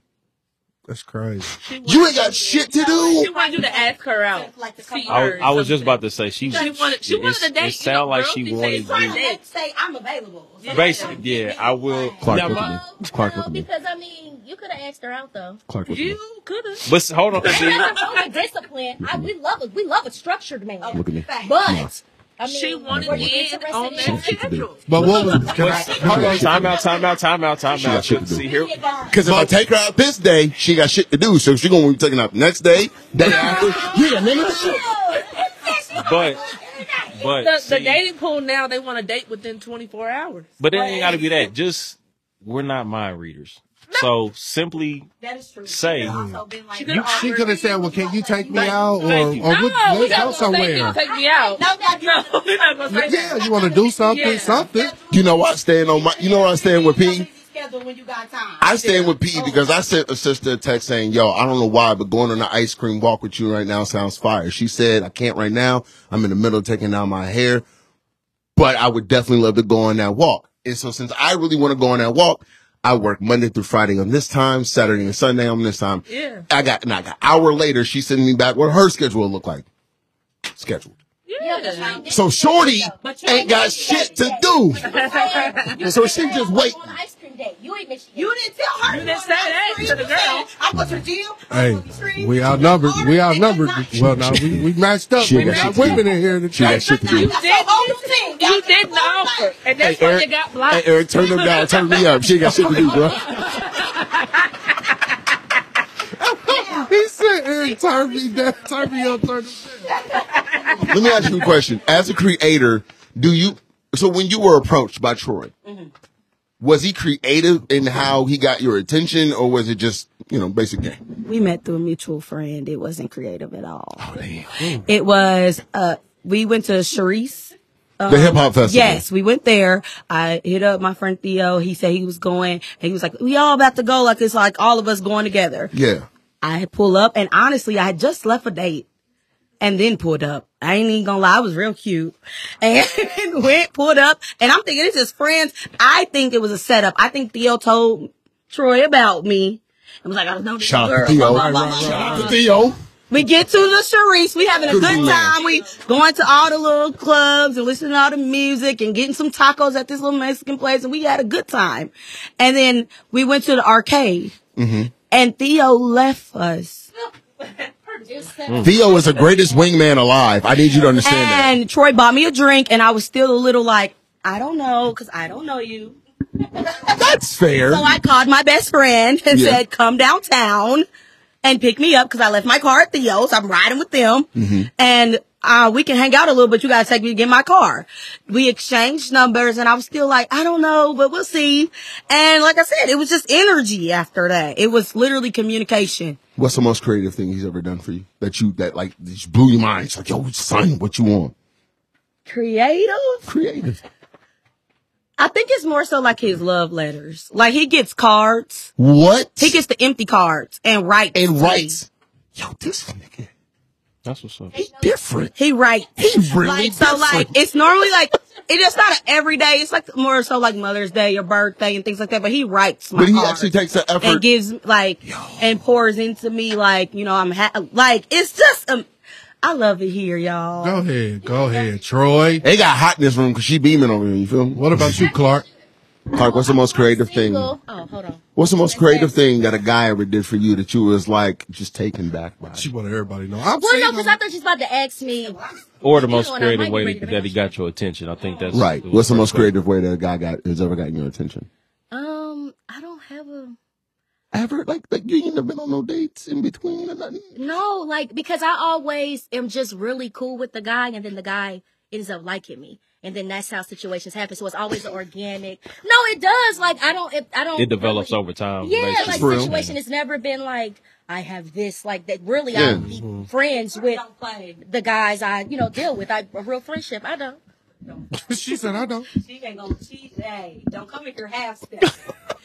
That's crazy. You ain't got shit to do. She do. wanted you to ask her out. Like the See I, was- I was just about to say she, She wanted, she wanted it's- to date. It sounded like she wanted you. to say I'm available. Basically, yeah, I will. Klarke, Now, look at me. Klarke, no, look at me. because I mean, you could have asked her out though. Klarke, look at me. You could have. But hold on, see, I'm discipline. I, we love it. We love a structured man. Look at me. But I mean, She wanted were in on that schedule. But what was can I, hold on, time out, time out, time out, time She got out. shit to do. See here, Because if I take her out this day, she got shit to do. So she gonna be taking out next day, day after. Yeah, none of that shit. but but The, the dating pool now, they want to date within 24 hours. but it ain't got to be that. Just we're not mind readers. So simply That is true. say, Also could've you, she could have said, "Well, can you take me out, or, Thank you. or no, what, we let's not go gonna say you take me out. No, no, No, we're not gonna say Yeah, you want to do something, Yeah. something. You know what? Staying on my. You know what? I stand with P. Schedule when you got time. I stand with P because I sent a sister a text saying, "Yo, I don't know why, but going on an ice cream walk with you right now sounds fire." She said, "I can't right now. I'm in the middle of taking out my hair, but I would definitely love to go on that walk." And so, since I really want to go on that walk, I work Monday through Friday on this time, Saturday and Sunday on this time. Yeah. I got, and I got hour later, she sending me back what her schedule look like. Scheduled. Yeah. So Shorty ain't got shit to do. do. So she just wait. On an ice cream date, you ain't Michigan. You didn't tell her. You didn't say that to the girl. I go to the gym. I Hey, go to the street, we I go to outnumbered. We outnumbered. and Well, now we, we matched up. She We got got women in here. To She got shit to do. You did. a whole new team. You didn't just offer, and that's Hey, why Eric- you got Hey. Eric, turn them down. Turn me up. She got shit to do, bro. He said, "Eric, turn me down, turn me up, turn me down." Let me ask you a question. As a creator, do you, so when you were approached by Troy, mm-hmm. Was he creative in how he got your attention or was it just, you know, basic game? We met through a mutual friend. It wasn't creative at all. Oh, damn. It was, uh, we went to Sharice. The hip hop festival. Yes, we went there. I hit up my friend Theo. He said he was going and he was like, we all about to go. Like it's like all of us going together. Yeah. I had pulled up and honestly, I had just left a date and then pulled up. I ain't even gonna lie, I was real cute. And went, pulled up, and I'm thinking it's just friends. I think it was a setup. I think Theo told Troy about me. and was like, I don't know this Shout girl. Theo. blah, blah, blah, blah, Shout out to Theo. We get to the Sharice. We having a Good good time. We going to all the little clubs and listening to all the music and getting some tacos at this little Mexican place. And we had a good time. And then we went to the arcade Mm-hmm. and Theo left us. Theo is the greatest wingman alive. I need you to understand that. And Troy bought me a drink and I was still a little like, I don't know, cause I don't know you. That's fair. So I called my best friend and Yeah. said, come downtown and pick me up because I left my car at Theo's. I'm riding with them Mm-hmm. and uh, we can hang out a little, but you gotta take me to get my car. We exchanged numbers and I was still like, I don't know, but we'll see. And like I said, it was just energy after that. It was literally communication. What's the most creative thing he's ever done for you? That you that like just blew your mind. It's like, yo, son, what you want? Creative? Creative. I think it's more so like his love letters. Like he gets cards. What? He gets the empty cards and writes. and writes. Yo, this nigga, That's what's up. he different. He writes. He really like so different. like it's normally like it's just not an everyday. It's like more so like Mother's Day or birthday and things like that. But he writes my But he actually takes the effort. and gives like and pours into me like you know I'm ha- like it's just um I love it here, y'all. Go ahead. Go ahead. Troy. They got hot in this room because she beaming over here. You feel me? What about you, Klarke? Klarke, what's the most creative thing? Oh, hold on. What's the most creative thing that a guy ever did for you that you was like just taken back by? She want everybody to know. I'm Well, no, saying because I thought she was about to ask me. Or the You most know, and I creative might be way that, that he got your attention. I think that's Right. What's the most creative way that a guy got has ever gotten your attention? Um, I don't have a Ever like like you ain't never been on no dates in between or nothing? no, like because I always am just really cool with the guy, and then the guy ends up liking me, and then that's how situations happen. So it's always organic. No, it does. Like I don't, it, I don't. It develops really- over time. Yeah, like True. situation. It's never been like I have this, like that. Really, Yeah. I'll be mm-hmm. friends with the guys I, you know, deal with. I a real friendship. I don't. she said, I don't. She ain't gonna. She hey, don't come in your half step.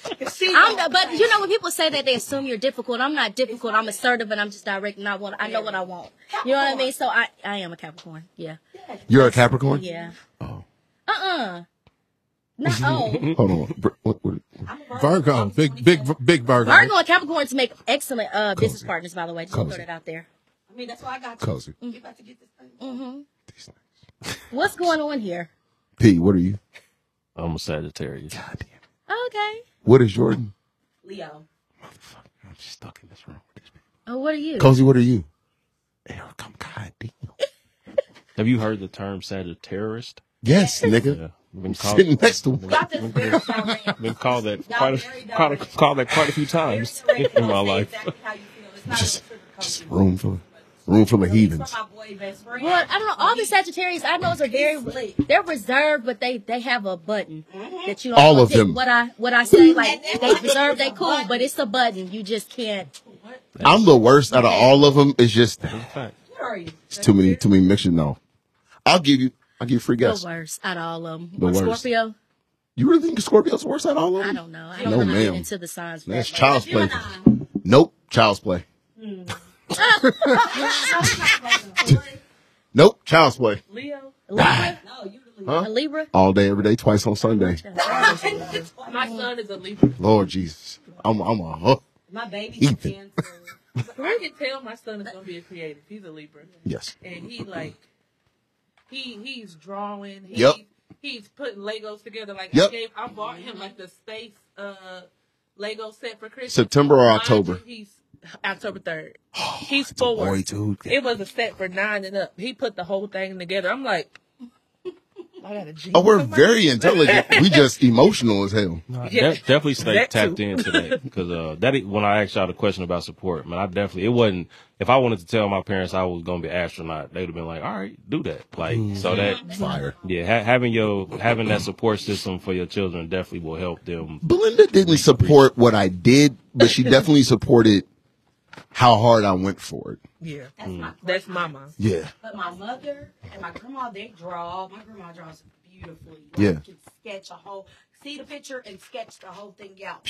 I'm, gonna- but you know when people say that they assume you're difficult. I'm not difficult. I'm assertive and I'm just direct and I want. I know what I want. You know what I mean? So I, I am a Capricorn. Yeah, You're a Capricorn. yeah. Oh. Uh uh No. Oh. Hold on. Br- What, what, Virgo. I'm Big, big, big Virgo. Virgo and Capricorns make excellent uh, business partners. By the way, just throw Cozy. that out there. I mean, that's why I got you. Cozy. You about to get this thing. hmm These things. What's going on here? P, what are you? I'm a Sagittarius. God damn. Okay. What is Jordan? Leo. I'm stuck in this room with these people. Oh, what are you? Cozy, what are you? Hey, come God damn. Have you heard the term Sagittarius? Yes, nigga. Yeah. Been called, Sitting next to him. Y'all just very direct. been called that quite a, quite a, called that quite a few times in my life. Exactly how you feel. It's Just- Just room full of room full of heathens. From my boy best friend. Well, I don't know. All the Sagittarius I know are very they're reserved, but they they have a button that you don't All of them. What I what I say like they reserved, they cool, but it's a button. You just can't. I'm the worst out of all of them. It's just In What are you? it's too many too many mixtures. No, I'll give you. I'll give you free The guess. worst out of all of them. The worst. Scorpio. You really think Scorpio's worse at all of them? I don't know. I don't No, really get ma'am. into the signs. for That's child's play. Nope, child's play. Hmm. nope, child's play. Leo. Libra. No, you Huh? A Libra. All day, every day, twice on Sunday. My son is a Libra. Lord Jesus, I'm I'm a huh. My baby's Ethan. Cancer. I can tell my son is gonna be a creative. He's a Libra, Yes. and he like he he's drawing. He, Yep. He's putting Legos together. Like Yep. I gave, I bought him like the space uh Lego set for Christmas. September or October? He's October third. He's four. Boy, dude. It was a set for nine and up. He put the whole thing together. I'm like, I got a G. Oh, we're very intelligent. We just emotional as hell. de- Yeah. definitely stay That tapped too. into that because uh, that when I asked y'all the question about support, man, I definitely it wasn't. If I wanted to tell my parents I was gonna be an astronaut, they'd have been like, "All right, do that." Like so that Fire. yeah, ha- having your having that support system for your children definitely will help them. Belinda didn't support what I did, but she definitely supported how hard I went for it. Yeah, That's mm. my that's mama. Yeah. But my mother and my grandma, they draw. My grandma draws beautifully. Like, Yeah. You can sketch a whole, see the picture and sketch the whole thing out.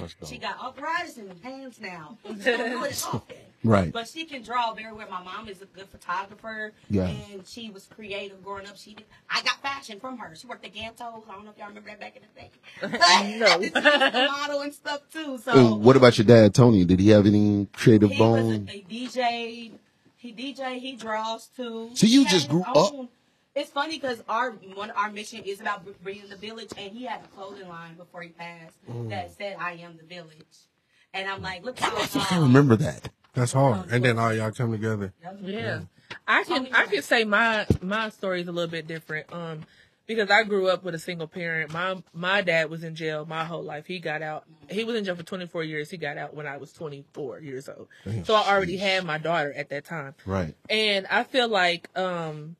Beautifully. That's dope. She got arthritis in her hands now. She don't do it often. Right. But she can draw very well. My mom is a good photographer. Yeah. And she was creative growing up. She did, I got fashion from her. She worked at Gantos. I don't know if y'all remember that back in the day. No. she was a model and stuff too. So And what about your dad, Tony? Did he have any creative he was a, bone? a DJ. He DJ. He draws too. So you He just his grew up- own- It's funny because our one our mission is about bringing the village, and he had a clothing line before he passed that said "I am the village," and I'm like, look how I think I um, remember that. That's hard. And then all y'all come together. Yeah. I can I can say my my story is a little bit different. Um because I grew up with a single parent. My my dad was in jail my whole life. He got out. He was in jail for 24 years. He got out when I was 24 years old. So I already had my daughter at that time. Right. And I feel like um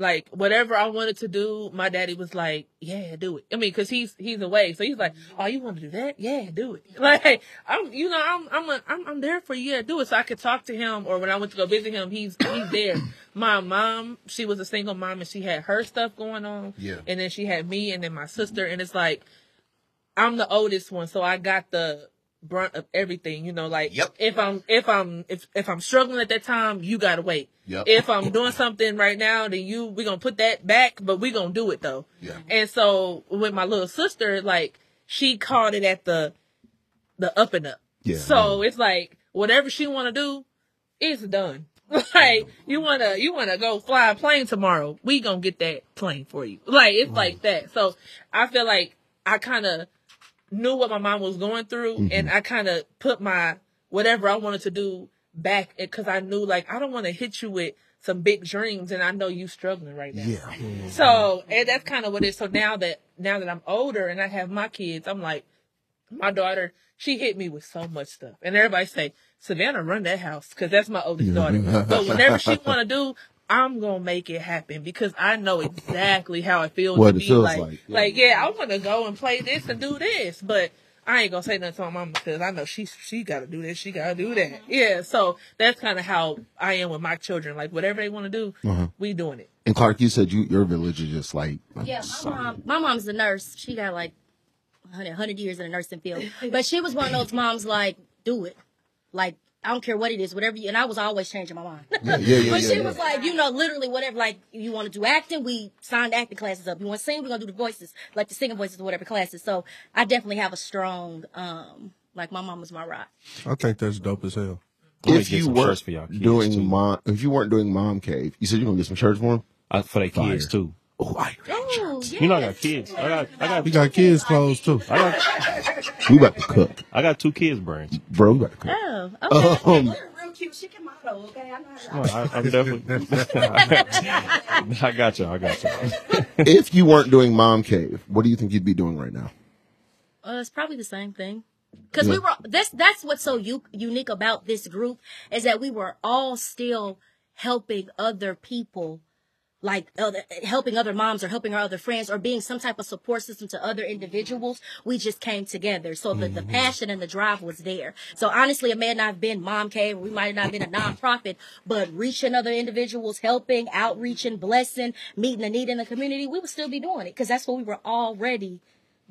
like whatever I wanted to do, my daddy was like, "Yeah, do it." I mean, cuz he's he's away. So he's like, mm-hmm. "Oh, you want to do that? Yeah, do it." Like, I'm you know, I'm I'm a, I'm I'm there for you. Yeah, do it so I could talk to him or when I went to go visit him, he's he's there. my mom, she was a single mom and she had her stuff going on. Yeah. And then she had me and then my sister and it's like I'm the oldest one, so I got the brunt of everything, you know, like Yep. if I'm if I'm if if I'm struggling at that time, you gotta wait. Yep. If I'm doing something right now, then you we're gonna put that back, but we gonna do it though. Yeah. And so with my little sister, like she called it at the the up and up. Yeah. So it's like whatever she wanna do, it's done. Like you wanna you wanna go fly a plane tomorrow, we gonna get that plane for you. Like it's like that. So I feel like I kind of knew what my mom was going through, and mm-hmm. I kind of put my whatever I wanted to do back because I knew like I don't want to hit you with some big dreams, and I know you struggling right now. Yeah. Mm-hmm. So and that's kind of what it is. So now that now that I'm older and I have my kids, I'm like, my daughter, she hit me with so much stuff, and everybody say, Savannah, run that house because that's my oldest mm-hmm. daughter. But whenever she want to do. I'm gonna make it happen because I know exactly how it feels What to it be feels like, like, yeah. like, yeah, I want to go and play this and do this, but I ain't gonna say nothing to my mama because I know she she got to do this, she got to do that. Yeah, so that's kind of how I am with my children. Like whatever they want to do, Uh-huh. we doing it. And Klarke, you said you your village is just like Yeah, my mom. My mom's a nurse. She got like 100, 100 years in the nursing field, but she was one of those moms like, do it, like. I don't care what it is, whatever you, and I was always changing my mind. yeah, yeah, yeah. but she yeah. was like, you know, literally whatever, like, you want to do acting, we signed acting classes up. You want to sing, we're going to do the voices, like the singing voices or whatever classes. So I definitely have a strong, um, like my mom was my rock. I think that's dope as hell. I'm if you weren't for y'all kids, doing too. mom, if you weren't doing mom cave, you said you're gonna get some shirts for them. I, for their kids too. Oh, I Oh, You know I got kids. I got I got You got kids clothes too. I got we about to cook, I got two kids brands. bro. We about to cook. Oh, okay. Um, real cute. She can model, okay? I know how No, to I, I'm definitely. I got you. I got you. if you weren't doing mom cave, what do you think you'd be doing right now? Uh, it's probably the same thing. Cause we were, that's, that's what's so u- unique about this group is that we were all still helping other people, like other, helping other moms or helping our other friends or being some type of support system to other individuals. We just came together. So the, the mm-hmm. passion and the drive was there. So honestly, it may not have been mom cave. We might not have been a nonprofit, but reaching other individuals, helping, outreaching, blessing, meeting the need in the community, we would still be doing it because that's what we were already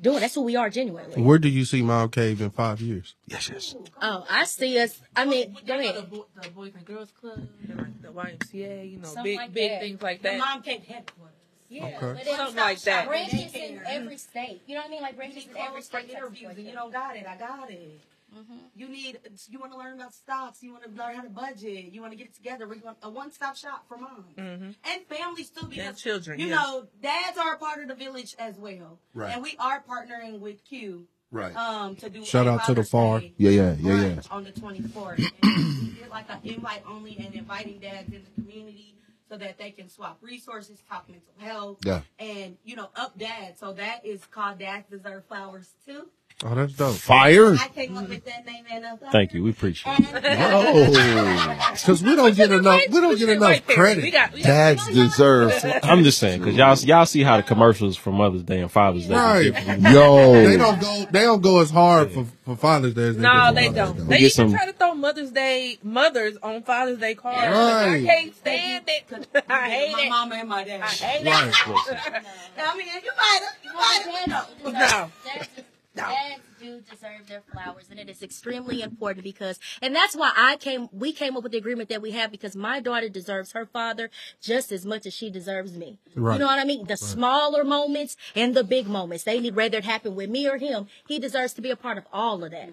doing. That's who we are genuinely. Where do you see Mom Cave in five years? Yes, yes. Oh, I see us. I mean, go ahead. The, bo- the Boys and Girls Club, and the YMCA, you know, Something big like big that. things like The that. mom Cave headquarters. Yeah, Okay. but it's Something like that. branches in every state. You know what I mean? Like branches in every state. interviews and you don't got it. I got it. You need. You want to learn about stocks. You want to learn how to budget. You want to get it together. We want a one-stop shop for moms and families too. Because And children, You yeah. know, dads are a part of the village as well. Right. And we are partnering with Q. Right. Um, to do Shout out to the Father's FAR. Yeah, yeah, yeah, yeah. On the 24th. And we did like an invite only and inviting dads in the community so that they can swap resources, talk mental health, Yeah. and you know, up dad. So that is called Dads Deserve Flowers too. Oh, that's dope. Fire. I came up with that name and Thank you. We appreciate it. Oh, Because we don't get enough. We don't get enough credit. We got, we got dads deserve. I'm just saying because y'all y'all see how the commercials for Mother's Day and Father's Day. Right. Is different. They Yo, don't go. They don't go as hard for, for Father's Day as they No, for they Mother's don't. Day. They get even some- try to throw Mother's Day mothers on Father's Day cards. Right. I can't stand it. I hate my it. mama and my dad. I hate Right. it. I mean, you might have, you might have, you know. No. Dads, dads do deserve their flowers, and it is extremely important because, and that's why I came. We came up with the agreement that we have because my daughter deserves her father just as much as she deserves me. Right. You know what I mean? The smaller moments and the big moments. They need whether it happened with me or him. He deserves to be a part of all of that.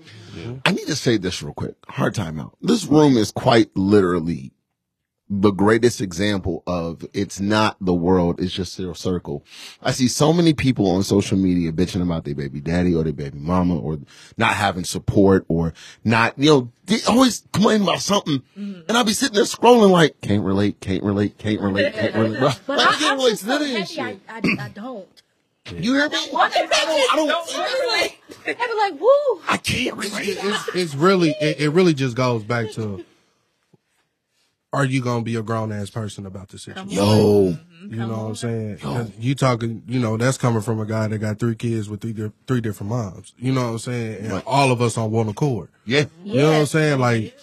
I need to say this real quick. Hard time out. This room is quite literally the greatest example of it's not the world, it's just a circle. I see so many people on social media bitching about their baby daddy or their baby mama or not having support or not, you know, they always complain about something. Mm-hmm. And I'll be sitting there scrolling like, can't relate, can't relate, can't relate, can't relate. But like, I, I can't I'm relate to so none that happy I, shit. I, I don't. You hear me? I don't, I don't, I be like, woo. I can't relate. it's, it's really it, it really just goes back to are you gonna be a grown ass person about this situation? Yo, You know what I'm saying? 'Cause You talking, you know, that's coming from a guy that got three kids with three di- three different moms. You know what I'm saying? And Right. all of us on one accord. yeah. You know what I'm saying? Like,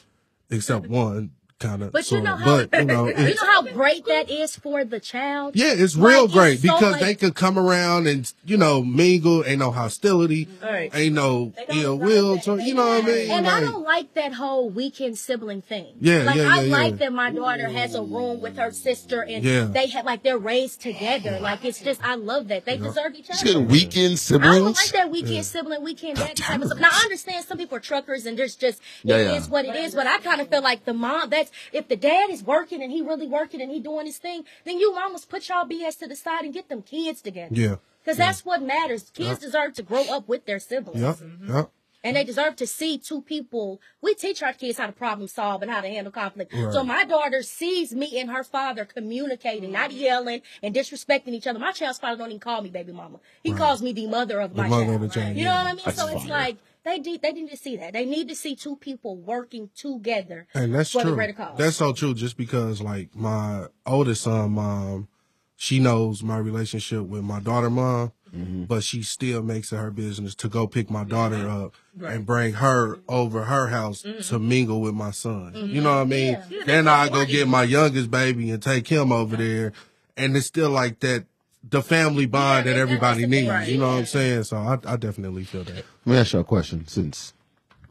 except one kind of. But you know how but you know, you know how great that is for the child. yeah, it's Like, real it's great so, because like- they could come around and you know mingle. Ain't no hostility. Right. Ain't no ill will. that. To, you know what I mean? And I don't like that whole weekend sibling thing. Yeah, like yeah, I yeah, like yeah. that my daughter has a room with her sister, and Yeah. they have like they're raised together. Like it's just I love that they deserve each Just other. getting weekend I don't like that weekend sibling, weekend dad type of stuff. Now I understand some people are truckers and there's just it Yeah, is what it is, but I kind of feel like the mom. That's if the dad is working and he really working and he doing his thing, then you mamas put y'all BS to the side and get them kids together. Yeah. Because that's what matters. Kids deserve to grow up with their siblings. Yep. Mm-hmm. Yep. And they deserve to see two people. We teach our kids how to problem solve and how to handle conflict. Right. So my daughter sees me and her father communicating, not mm-hmm. yelling and disrespecting each other. My child's father don't even call me baby mama. He calls me the mother of my mother child. of the child, You know what I mean? That's so it's fire. like they de- they need to see that. They need to see two people working together. And that's for the true. greater cause. That's so true. Just because like my oldest son mom, she knows my relationship with my daughter mom, Mm-hmm. but she still makes it her business to go pick my daughter up and bring her over her house to mingle with my son. You know what I mean? Then I go get my youngest baby and take him over there, and it's still like that. The family bond that that- everybody needs, thing. you know what I'm saying? So I, I definitely feel that. Let me ask you a question since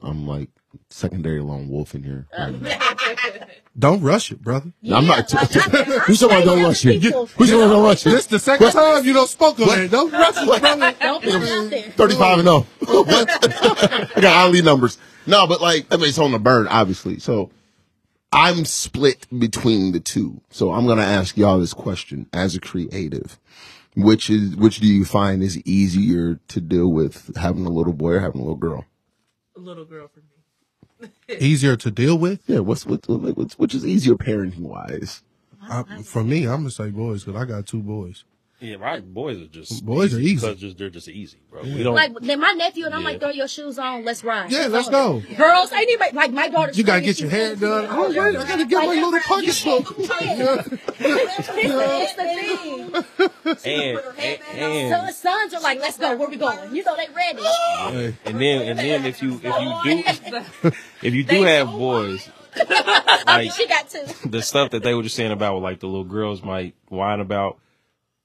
I'm like secondary lone wolf in here. right. Uh, um, don't rush it, brother. No, I'm not. Yeah, like, I- Who said don't rush it? People- Who said I don't rush it? This the second what? time you don't spoke on it. Don't rush it, brother. Don't put it out there. 35 and 0. I got Ali numbers. No, but like, I mean, it's on the bird, obviously. So I'm split between the two. So I'm going to ask y'all this question as a creative. Which is, which do you find is easier to deal with having a little boy or having a little girl? A little girl for me. Easier to deal with. Yeah, what's, what's, what's which is easier parenting wise? I, for me, I'm gonna say boys because I got two boys. Yeah, right. Boys are just Boys are easy. because just they're just easy, bro. We don't. Like then my nephew and I'm Yeah. like, throw your shoes on, let's ride. Yeah, let's go. Girls, ain't anybody like my daughter's. You gotta get your hair 18. done. Oh wait, I gotta get my little pocketbook. It's the thing. and and, So sons are like, let's go. Where we going? You know they ready. Hey, and then and then if you if you do if you do have boys, like she got two. the stuff that they were just saying about like the little girls might whine about.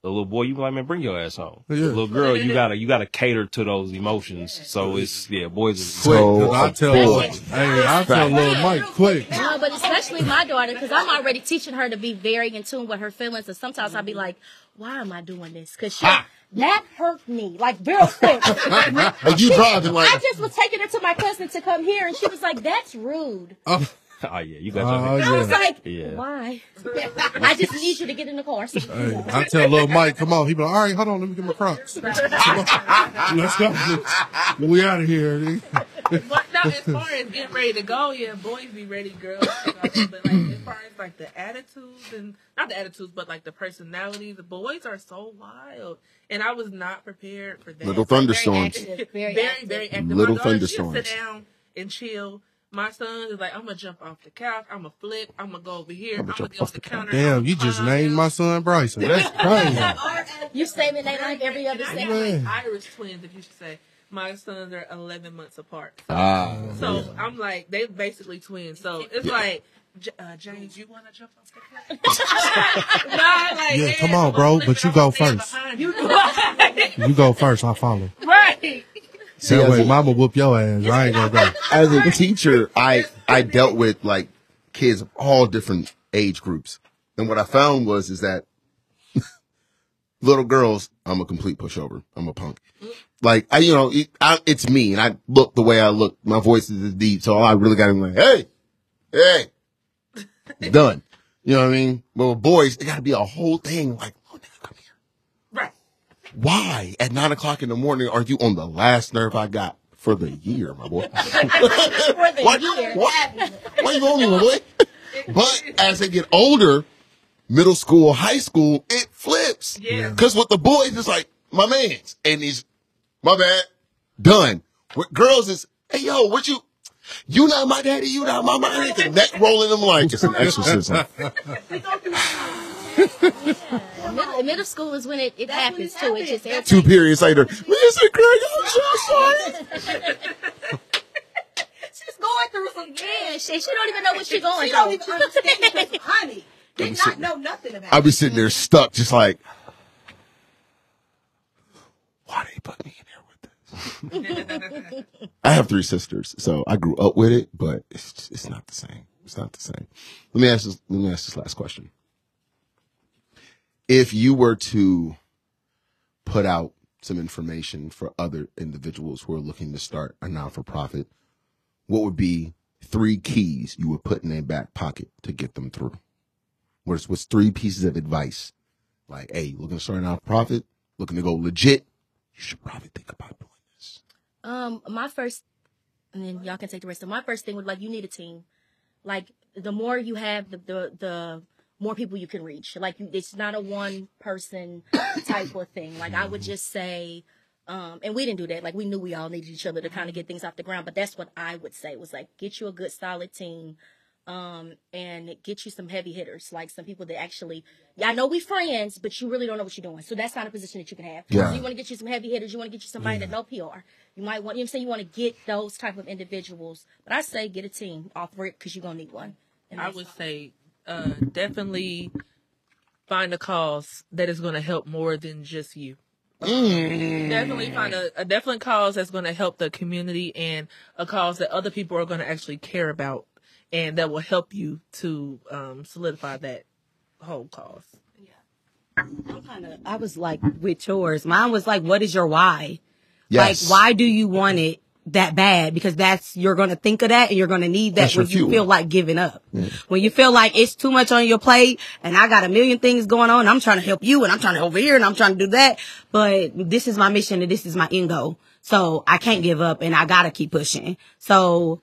The little boy, you like, man, bring your ass home. The little girl, you gotta you gotta cater to those emotions. So it's yeah, boys is quick, So, 'cause I uh, tell, hey, I tell little Mike quick. No, but especially my daughter, because I'm already teaching her to be very in tune with her feelings. And sometimes I'll be mm-hmm. like, why am I doing this? Because she, that hurt me, like real quick. Like you driving like, I just was taking her to my cousin to come here, and she was like, that's rude. Oh, oh yeah, you got oh, your I was like, Yeah. why? I just need you to get in the car. So, Hey, I tell little Mike, come on. He be like, all right, hold on, let me get my Crocs. Come on. Let's go. We out of here. But now, as far as getting ready to go, yeah, boys be ready, girls. take off. But like, as far as like the attitudes and not the attitudes, but like the personalities, the boys are so wild, and I was not prepared for that. Little Like, very thunderstorms. active, Very very, active. very active. Little My thunderstorms. Sit down and chill. My son is like, I'm gonna jump off the couch. I'm gonna flip. I'm gonna go over here. I'm I'ma jump be off the the counter. Damn, I'm you just named my son Bryson. That's crazy. you saving their life every other I second. like Irish twins, if you should say. My sons are 11 months apart. ah, So I'm like, they basically twins. So it's like, uh, James, you want to jump off the couch? nah, like, Yeah, yeah, come on, bro, but you go first. behind You You go first, I'll follow. right. See, that way, a- mama whoop your ass. I ain't gonna go. as a teacher, I I dealt with like kids of all different age groups, and what I found was is that little girls, I'm a complete pushover. I'm a punk. Like I, you know, it, I, it's me, and I look the way I look. My voice is deep, so I really got to be like, hey, hey, done. You know what I mean? But with boys, it got to be a whole thing. Like, oh, nigga, come here. Right. Why at nine o'clock in the morning are you on the last nerve I got for the year, my boy? For the What? year. What? Why you on me, my boy? But as they get older, middle school, high school, it flips. Yeah. Cause with the boys, it's like, my man's. And he's, my bad, done. With girls, it's, hey, yo, what you, you not my daddy, you not my mommy. The neck rolling them like, it's an exorcism. Middle, middle school is when it, it happens too. It just happens. Two periods later, Mr. Craig, I'm so sorry. She's going through some Yeah, she, she don't even know what she's going She don't even understand. Honey, did not know nothing about it. I'll be sitting there stuck, just like, why they put me in here with this? I have three sisters, so I grew up with it, but it's just, it's not the same. It's not the same. Let me ask this. Let me ask this last question. If you were to put out some information for other individuals who are looking to start a non-for-profit, what would be three keys you would put in their back pocket to get them through? What's what's three pieces of advice? Like, hey, looking to start a non profit, looking to go legit, you should probably think about doing this. Um, my first, and then y'all can take the rest. of My first thing was like you need a team. Like the more you have, the the the more people you can reach. Like you, it's not a one person type of thing. Like I would just say, um, and we didn't do that. Like we knew we all needed each other to kind of get things off the ground. But that's what I would say was like get you a good solid team. Um, and get you some heavy hitters, like some people that actually, yeah, I know we friends, but you really don't know what you're doing. So that's not a position that you can have. Yeah. So you want to get you some heavy hitters. You want to get you somebody that know PR. You might want, you know what I'm saying? You want to get those type of individuals. But I say get a team off it because you're going to need one. And I would say uh, definitely find a cause that is going to help more than just you. Definitely find a, a definite cause that's going to help the community and a cause that other people are going to actually care about and that will help you to um, solidify that whole cause. Yeah. I'm kind of, I was like with yours. Mine was like, what is your why? Yes. Like, why do you want it that bad? Because that's, you're going to think of that and you're going to need that That's when you fuel. feel like giving up. When you feel like it's too much on your plate and I got a million things going on. I'm trying to help you and I'm trying to help here and I'm trying to do that. But this is my mission and this is my end goal. So I can't give up and I got to keep pushing. So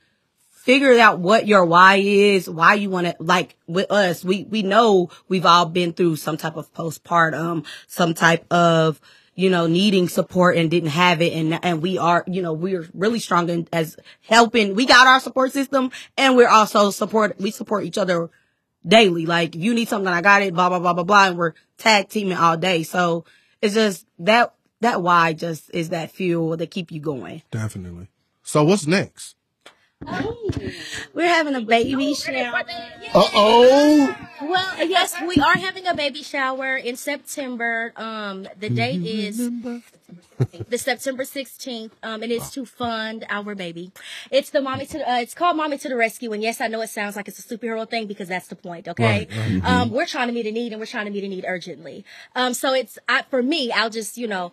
figure out what your why is, why you want to, like with us, we, we know we've all been through some type of postpartum, some type of, you know, needing support and didn't have it. And, and we are, you know, we're really strong in as helping. We got our support system and we're also support, we support each other daily. Like you need something, I got it, blah, blah, blah, blah, blah. And we're tag teaming all day. So it's just that, that why just is that fuel that keep you going. Definitely. So what's next? We're having a baby shower. Uh oh. Well, yes, we are having a baby shower in September. Um, the date is the September 16th. Um, and it's to fund our baby. It's the mommy to, uh, it's called mommy to the rescue. And yes, I know it sounds like it's a superhero thing because that's the point. Okay. Um, we're trying to meet a need and we're trying to meet a need urgently. Um, so it's, I, for me, I'll just, you know,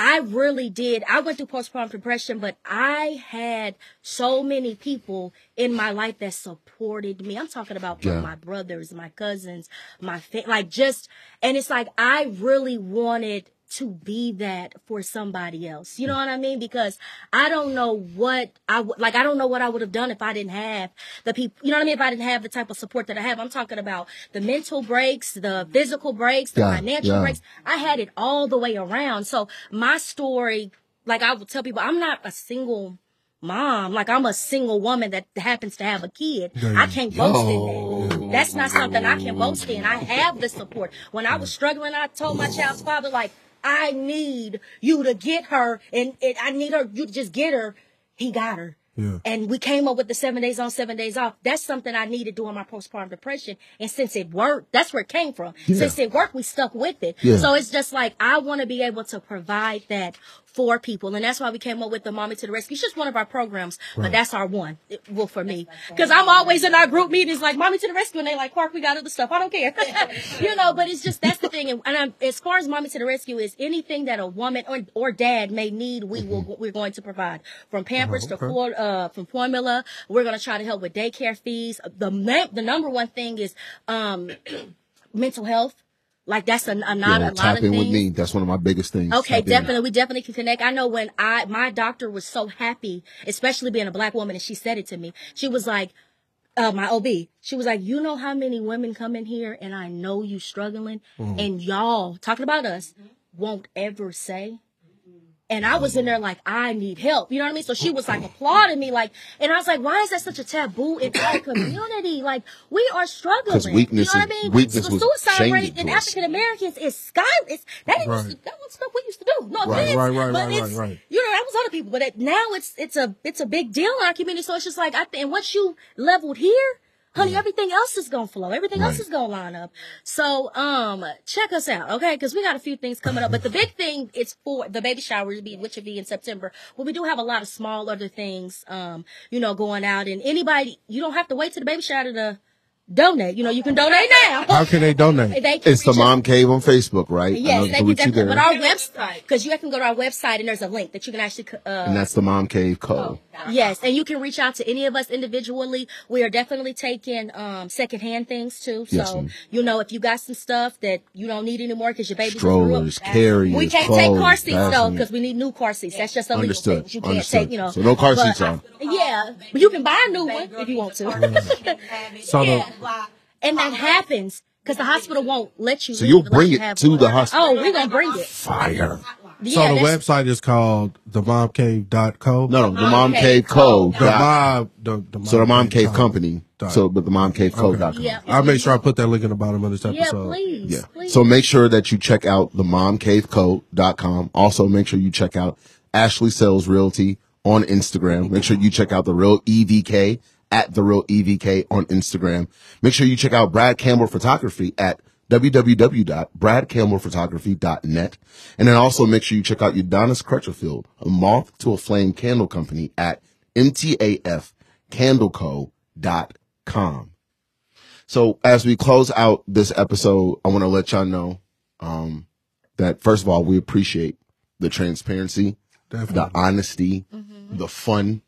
I really did. I went through postpartum depression, but I had so many people in my life that supported me. I'm talking about Yeah. my brothers, my cousins, my fa- like just, and it's like I really wanted to be that for somebody else. You know what I mean? Because I don't know what I w- like. I don't know what I would have done if I didn't have the people. You know what I mean? If I didn't have the type of support that I have, I'm talking about the mental breaks, the physical breaks, the Yeah, financial yeah. breaks. I had it all the way around. So my story, like I would tell people, I'm not a single mom. Like I'm a single woman that happens to have a kid. I can't boast in that. That's not something I can boast in. I have the support. When I was struggling, I told my child's father, like, I need you to get her and, and I need her, you to just get her. He got her. Yeah. And we came up with the seven days on, seven days off. That's something I needed during my postpartum depression. And since it worked, that's where it came from. Since it worked, we stuck with it. Yeah. So it's just like, I want to be able to provide that for people. And that's why we came up with the Mommy to the Rescue. It's just one of our programs, but that's our one. It, well, for me. Cause I'm always in our group meetings like Mommy to the Rescue and they like, Park, we got other stuff. I don't care. you know, but it's just, that's the thing. And, and I'm, as far as Mommy to the Rescue is anything that a woman or, or dad may need, we will, we're going to provide from Pampers to okay. for, uh, from formula. We're going to try to help with daycare fees. The, the number one thing is, um, mental health. Like that's a, a not Yeah, a lot of in things. with me. That's one of my biggest things. Okay, Tap in. definitely. We definitely can connect. I know when I, my doctor was so happy, especially being a black woman, and she said it to me. She was like, uh, my OB, she was like, you know how many women come in here and I know you struggling and y'all talking about us won't ever say. And I was in there like, I need help. You know what I mean? So she was like applauding me, like, and I was like, why is that such a taboo in our community? Like, we are struggling. 'Cause weakness you know what is- I mean? weakness the suicide rate in. African Americans is sky. It's that ain't used to, that was stuff we used to do. No Right, offense, right, right, but right, it's- right, right. You know, that was other people, but it, now it's it's a it's a big deal in our community. So it's just like I think, and once you leveled here, honey, everything else is gonna flow. Everything else is gonna line up. So um, check us out, okay? Because we got a few things coming up, but the big thing is for the baby shower to be which will be in September. But we do have a lot of small other things, um, you know, going out. And anybody, you don't have to wait to the baby shower to donate. You know, you can donate now. How can they donate? They can It's the reach us- Mom Cave on Facebook, right? Yes, I'll they can you definitely. there. But our website, because you can go to our website and there's a link that you can actually. Uh, and that's the Mom Cave Co. yes, and you can reach out to any of us individually. We are definitely taking um, secondhand things too. So Yes, you know, if you got some stuff that you don't need anymore because your baby just grew up, Strollers, carriers, we can't clothes, take car seats though because we need new car seats. That's just a legal Understood. thing. You can't Understood. take, you know. So no car but- seats on. Yeah, but you can buy a new one if you want to. So the, and that happens because the hospital won't let you. So you'll bring you it to one. the hospital. Oh, we're gonna bring it. Fire. so the website is called themomcave.co. No, no, the Mom Cave Co. The dot- mom, the, the So the Mom Cave dot- Company. dot- So, but the Mom Cave Co. dot com. Yeah. I'll make sure I put that link in the bottom of this episode. Yeah, episode. please. Yeah. please. So make sure that you check out the mom cave momcaveco.com. Also make sure you check out Ashley Sells Realty on Instagram. Make sure you check out the real EVK at the real EVK on Instagram. Make sure you check out Brad Campbell Photography at www.bradcampbellphotography.net. And then also make sure you check out Udonis Crutcherfield, a moth to a flame candle company at mtafcandleco.com. So as we close out this episode, I want to let y'all know um, that first of all, we appreciate the transparency, Definitely. the honesty, the fun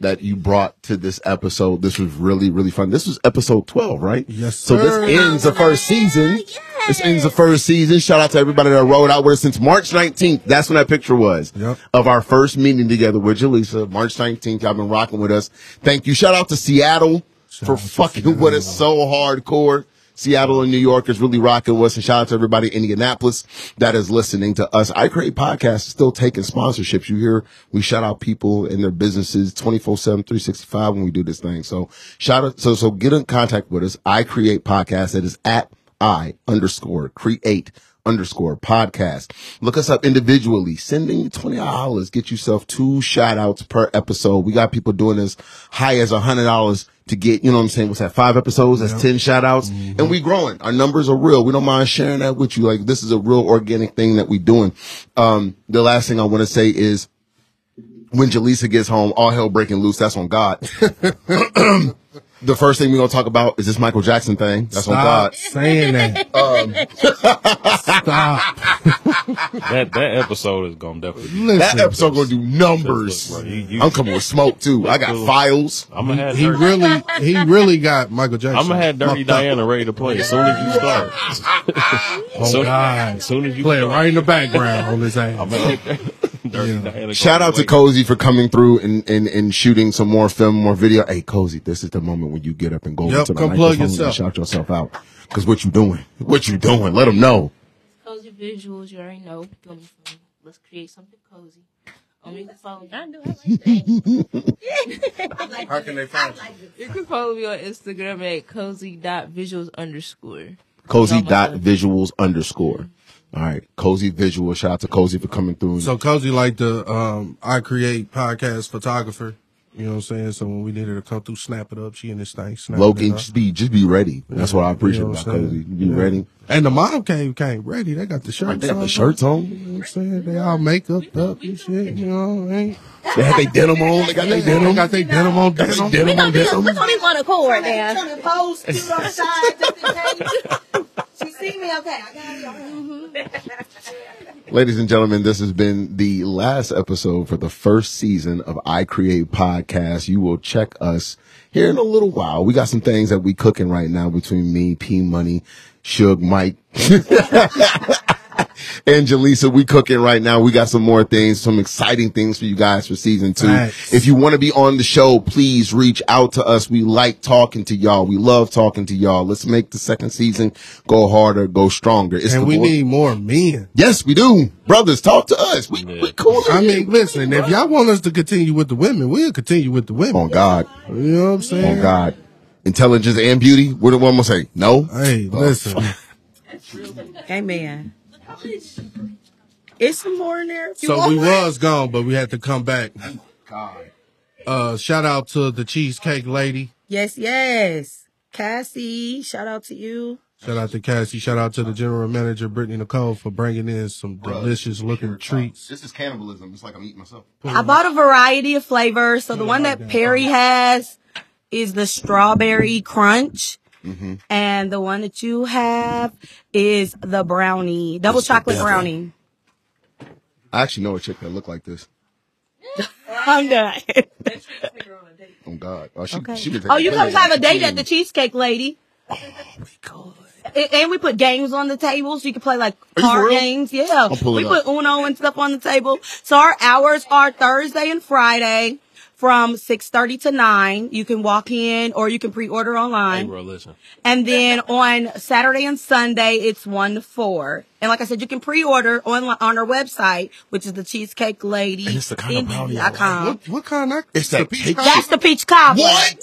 that you brought to this episode. This was really, really fun. This was episode 12, right? Yes, So this ends the first season. This ends the first season. Shout out to everybody that rode out with us since March 19th. That's when that picture was Yep. of our first meeting together with Jaleesa. March 19th. Y'all been rocking with us. Thank you. Shout out to Seattle for fucking with us so hardcore. Seattle and New York is really rocking with us. And shout out to everybody in Indianapolis that is listening to us. I Create Podcast is still taking sponsorships. You hear we shout out people and their businesses 24 7, 365 when we do this thing. So shout out. So, so get in contact with us. I Create Podcast. That is at I underscore create underscore podcast. Look us up individually. Sending twenty dollars, get yourself two shout outs per episode. We got people doing as high as a hundred dollars to get, you know what I'm saying? What's that? Five episodes? That's 10 shout outs. And we growing. Our numbers are real. We don't mind sharing that with you. Like this is a real organic thing that we doing. Um, the last thing I want to say is when Jaleesa gets home, all hell breaking loose. That's on God. the first thing we're going to talk about is this Michael Jackson thing. That's on Stop God. saying that. Um, Stop. That that episode is gonna definitely. Listen. That episode gonna do numbers. Look, you- you- I'm coming with smoke too. I got files. I'm gonna have He Dirty, really, he really got Michael Jackson. I'm gonna have Dirty fucked up. Diana ready to play as soon as you start. Oh So- God. As soon as you Play it right in the background on his ass. I'm gonna have Dirty Diana. Shout out to away. Cozy for coming through and, and, and shooting some more film, more video. Hey, Cozy, this is the moment when you get up and go Yep, into the come plug microphone yourself. and shout yourself out. Cause what you doing? What you doing? Let them know. Cozy visuals, you already know. Let me- Let's create something cozy. You can I do. I like that. How can they find you? You can follow me on Instagram at cozy.visuals underscore. Cozy my dot visuals underscore. All right. Cozy visual. Shout out to Cozy for coming through. So Cozy like the um I create podcast photographer. You know what I'm saying? So when we needed her to come through, snap it up, she in this thing, snap Low key, just be just be ready. That's what I appreciate You know about what I'm Cozy. Be Yeah. ready. And the mom came came ready. They got the shirts on. They got on. the shirts on. You know what I'm saying? They all makeup up and shit, you know. Ain't, They had their denim on. They got their they denim. got their denim on Got their denim. denim on We're denim. gonna be one accord now. Okay. I got. Ladies and gentlemen, this has been the last episode for the first season of I Create Podcast. You will check us here in a little while. We got some things that we cooking right now between me, P Money, Suge, Mike, and Jaleesa. We cooking right now. We got some more things, some exciting things for you guys for season two. Facts. If you want to be on the show, please reach out to us. We like talking to y'all. We love talking to y'all. Let's make the second season go harder, go stronger. It's And we boy- need more men. Yes, we do. Brothers, talk to us. We, we cool. I mean, listen, if y'all want us to continue with the women, we'll continue with the women. on God. You know what I'm saying? On God. Intelligence and beauty. We're the one gonna say? No. Hey, oh. listen. Amen. It's some more in there. So want. we was gone, but we had to come back. God. Uh, shout out to the cheesecake lady. Yes, yes. Cassie, shout out to you. Shout out to Cassie. Shout out to the general manager, Brittany Nicole, for bringing in some delicious looking treats. This is cannibalism. It's like I'm eating myself. I bought a variety of flavors. So the one that Perry has is the strawberry crunch. Mm-hmm. And the one that you have is the brownie, double It's chocolate brownie. I actually know a chick that look like this. I'm done. oh God. Oh, she, Okay. she Oh, you come have a date at the Cheesecake Lady. Oh my And- And we put games on the table so you can play like Are you for card games. Yeah. We put up. Uno and stuff on the table. So our hours are Thursday and Friday from 6.30 to 9. You can walk in or you can pre-order online. Hey, online. bro, listen. And then on Saturday and Sunday, it's 1 to 4. And like I said, you can pre-order on, on our website, which is the Cheesecake Lady. And it's the kind of brownie I like. What, what kind of? It's that the peach cake? That's the peach cobbler. What?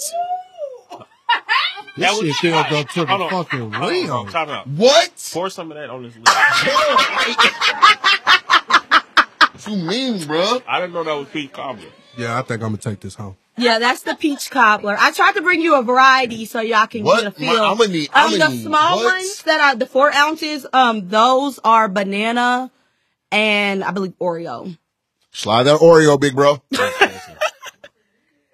This shit still go to the Hold on. fucking Hold rim. Time out. What? Pour some of that on this list. What you mean, bro? I didn't know that was peach cobbler. Yeah, I think I'm gonna take this home. Yeah, that's the peach cobbler. I tried to bring you a variety so y'all can What? get a feel. My- I'ma need- um, I'ma the need small what? ones that are the four ounces, um, those are banana and I believe Oreo. Slide that Oreo, big bro.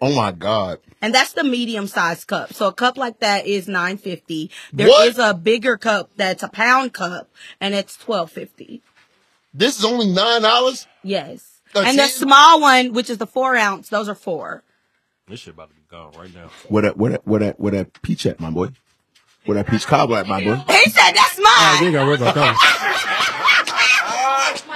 oh my God. And that's the medium size cup. So a cup like that is nine fifty. There is What? a bigger cup that's a pound cup and it's twelve fifty. This is only nine dollars. Yes. That's and the small one, which is the four ounce, those are four. This shit about to be gone right now. What that? what that? what that? what that peach at, my boy? What that peach cobbler at, my boy? He said that's you mine. ain't got to worry about that.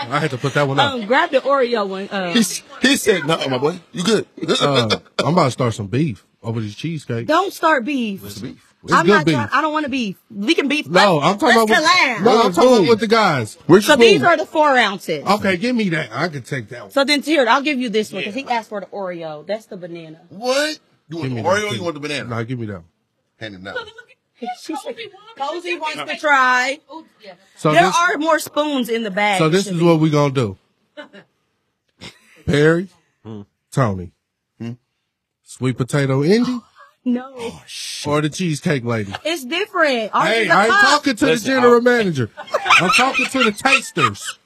I had to put that one up. Um, grab the Oreo one. Uh, He, s- he said, "No, my boy, you good." Uh, I'm about to start some beef over these cheesecake. don't start beef. It's beef. It's I'm good not beef. trying. I don't want to beef. We can beef. No, Let's- I'm talking let's about with, collab. no, I'm talking about with the guys. Where's So your these are the four ounces. Okay, give me that. I can take that one. So then here, I'll give you this one because he asked for the Oreo. That's the banana. What? You want the. Oreo? or You want the banana? No, give me that. one. Hand it down. She said, Cozy wants to try. So There this, are more spoons in the bag. so this is what we're gonna do. Perry, hmm. Tony, hmm? sweet potato Indy, no. Oh, or the cheesecake lady. It's different. Ours Hey, is a I ain't cup. talking to Listen, the general manager. I'm talking to the tasters.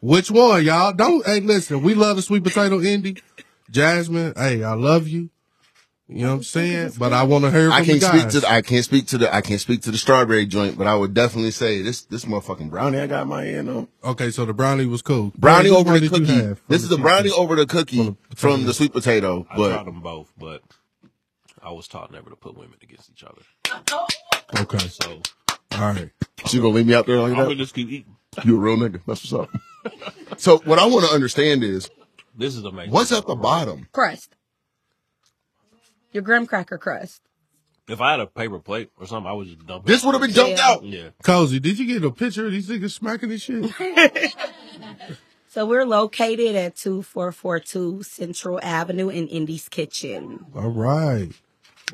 Which one, y'all? Don't. Hey, listen. We love the sweet potato Indy. Jasmine. Hey, I love you. You know what I'm saying? But I want to hear from I can't the speak to the, I can't speak to the I can't speak to the strawberry joint, but I would definitely say this this motherfucking brownie I got my hand on. okay, so the brownie was cool. Brownie Which over the cookie. have from This is the brownie over the cookie From the from potato. the sweet potato, I tried them both, but I was taught never to put women against each other. Okay, So all right. she gonna leave me out there like I'm gonna that. just keep eating. You a real nigga. That's what's up. so what I want to understand is This is amazing. what's at the bottom. crust. Your graham cracker crust. If I had a paper plate or something, I would just dump it. This would have been dumped Yeah. out. Yeah. Cozy, did you get a picture of these niggas smacking this shit? So we're located at 2442 Central Avenue in Indy's Kitchen. All right.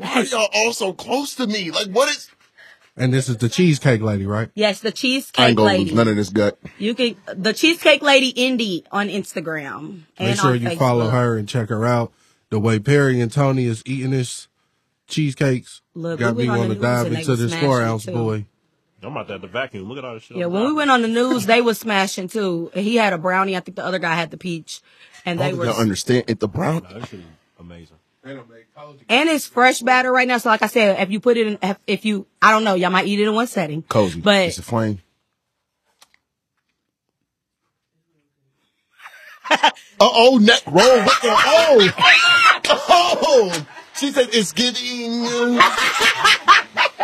Why are y'all all so close to me? Like what is? And this is the cheesecake lady, right? Yes, the cheesecake I ain't Cheesecake gonna Lady. lose none of this gut. You can the Cheesecake Lady Indy on Instagram and Make sure on you Facebook. follow her and check her out. the way Perry and Tony is eating this cheesecakes Look, got we me went on want to the dive into this smashing four ounce too. boy. I'm about to have to vacuum. Look at all this shit. Yeah, when we went on the news, they was smashing too. He had a brownie. I think the other guy had the peach, and they were. don't understand it. The brownie. Nah, this shit is amazing. And it's fresh batter right now. So like I said, if you put it in, if- if you, I don't know, y'all might eat it in one setting. Cozy. But it's a flame. uh oh, neck roll. What the? Oh, oh. She said it's getting.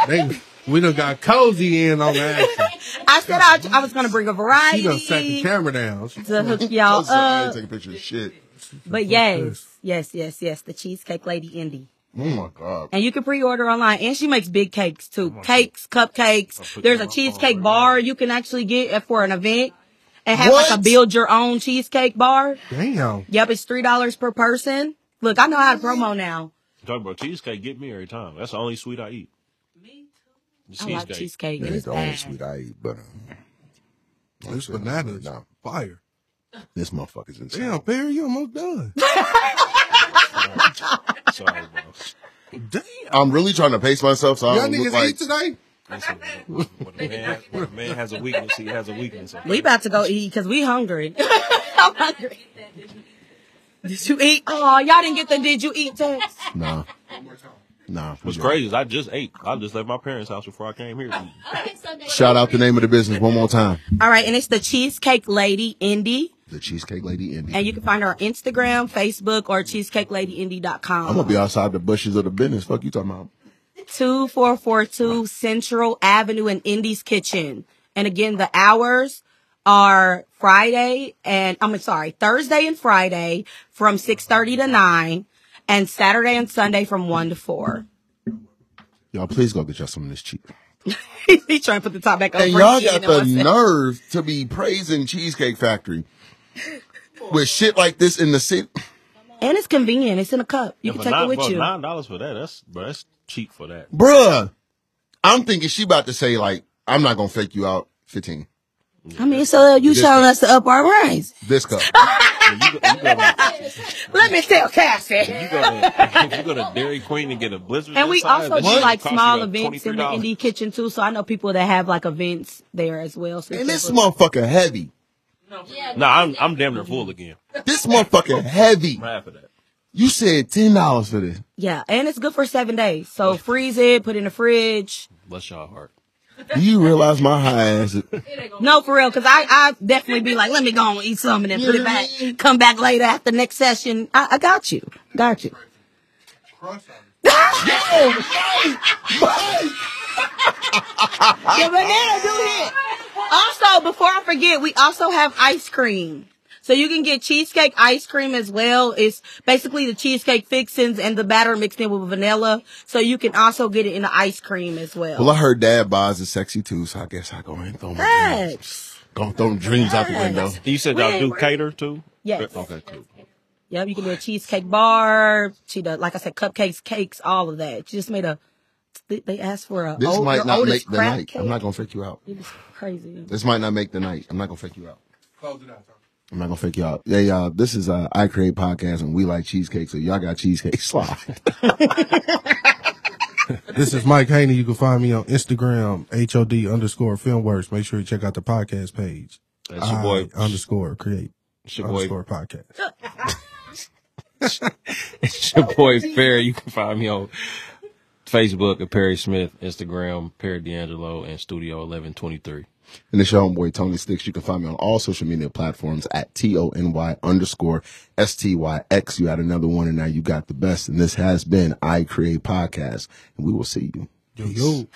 They, we done got cozy in on that. I said I, I was gonna bring a variety. She done sat the camera down. She- to hook y'all I up. ain't taking pictures of shit. But yes, yes, yes, yes, the cheesecake lady Indy. Oh my god. And you can pre-order online. And she makes big cakes too. Cakes, cupcakes. There's a on cheesecake right bar you can actually get for an event and have like What? a build your own cheesecake bar. Damn. Yep, it's three dollars per person. Look, I know how to promo now. Talk about cheesecake, get me every time. That's the only sweet I eat. Me too. I like cheesecake. That and ain't It's the only sweet I eat, but um, This bananas. No, Fire. this motherfucker's insane. Damn, Perry, you almost done. Sorry, bro. Damn. I'm really trying to pace myself so Y'all don't look niggas like. eat today? Listen, when a man, when a man has a weakness, he has a weakness. okay? We about to go eat because we hungry. I'm hungry. Did you eat? Oh, y'all didn't get the did you eat text? Nah. Nah. What's we crazy is I just ate. I just left my parents' house before I came here. Shout out the name of the business one more time. All right, and it's the Cheesecake Lady Indy. The Cheesecake Lady Indy. And you can find her on Instagram, Facebook, or cheesecakeladyindy.com. I'm gonna be outside the bushes of the business. Fuck you talking about? 2442 Central Avenue in Indy's Kitchen. And again, the hours are Friday and I'm sorry, Thursday and Friday from 6:30 to 9 and Saturday and Sunday from 1 to 4. Y'all, please go get y'all some of this cheap. He's trying to put the top back on. And y'all got the nerve to be praising Cheesecake Factory with shit like this in the city. And it's convenient. It's in a cup. You Yeah, can take nine, it with bro, you. Nine dollars for that. That's bro, that's cheap for that. Bruh. I'm thinking she about to say like, I'm not gonna fake you out 15. I mean, so you This showing cup. us to up our ranks. This cup. Yeah, you, go, you, go Let me tell Cassie. you go to you go to Dairy Queen and get a blizzard. And we inside, also do like cost you small like events in the Indy kitchen too. So I know people that have like events there as well. So And this people- motherfucker heavy. Nah, I'm I'm damn near full again. This motherfucker heavy. I'm half of that. You said ten dollars for this. yeah, and it's good for seven days. So freeze it, put it in the fridge. Bless y'all heart. Do you realize my high ass? No, for real, because I I definitely be like, let me go and eat some and then put it back. Come back later after next session. I, I got you, got you. The banana do hit. Also, before I forget, we also have ice cream. So you can get cheesecake ice cream as well. It's basically the cheesecake fixings and the batter mixed in with vanilla. So you can also get it in the ice cream as well. Well, I heard dad buys is sexy too, so I guess I go ahead and throw my dreams. Yes. Go throw them dreams out the window. You said y'all do cater too? Yes. Okay, cool. Yep, you can do a cheesecake bar. She does, like I said, cupcakes, cakes, all of that. She just made a. They, they asked for a. This old- might your not make the night. cake. I'm not gonna fake you out. It was crazy. This might not make the night. I'm not gonna fake you out. Close it out. I'm not gonna fake you out. Yeah, y'all. This is uh, I create podcast and we like cheesecake, so y'all got cheesecake slide. This is Mike Haney. You can find me on Instagram, HOD underscore filmworks. Make sure you check out the podcast page. That's your I boy. underscore create It's your boy. podcast. It's your boy Fair. You can find me on Facebook at Perry Smith, Instagram Perry D'Angelo, and Studio Eleven Twenty Three. and it's your homeboy Tony Sticks. You can find me on all social media platforms at T O N Y underscore S T Y X. You had another one, and now you got the best. And this has been I Create Podcast, and we will see you. Yo, yo.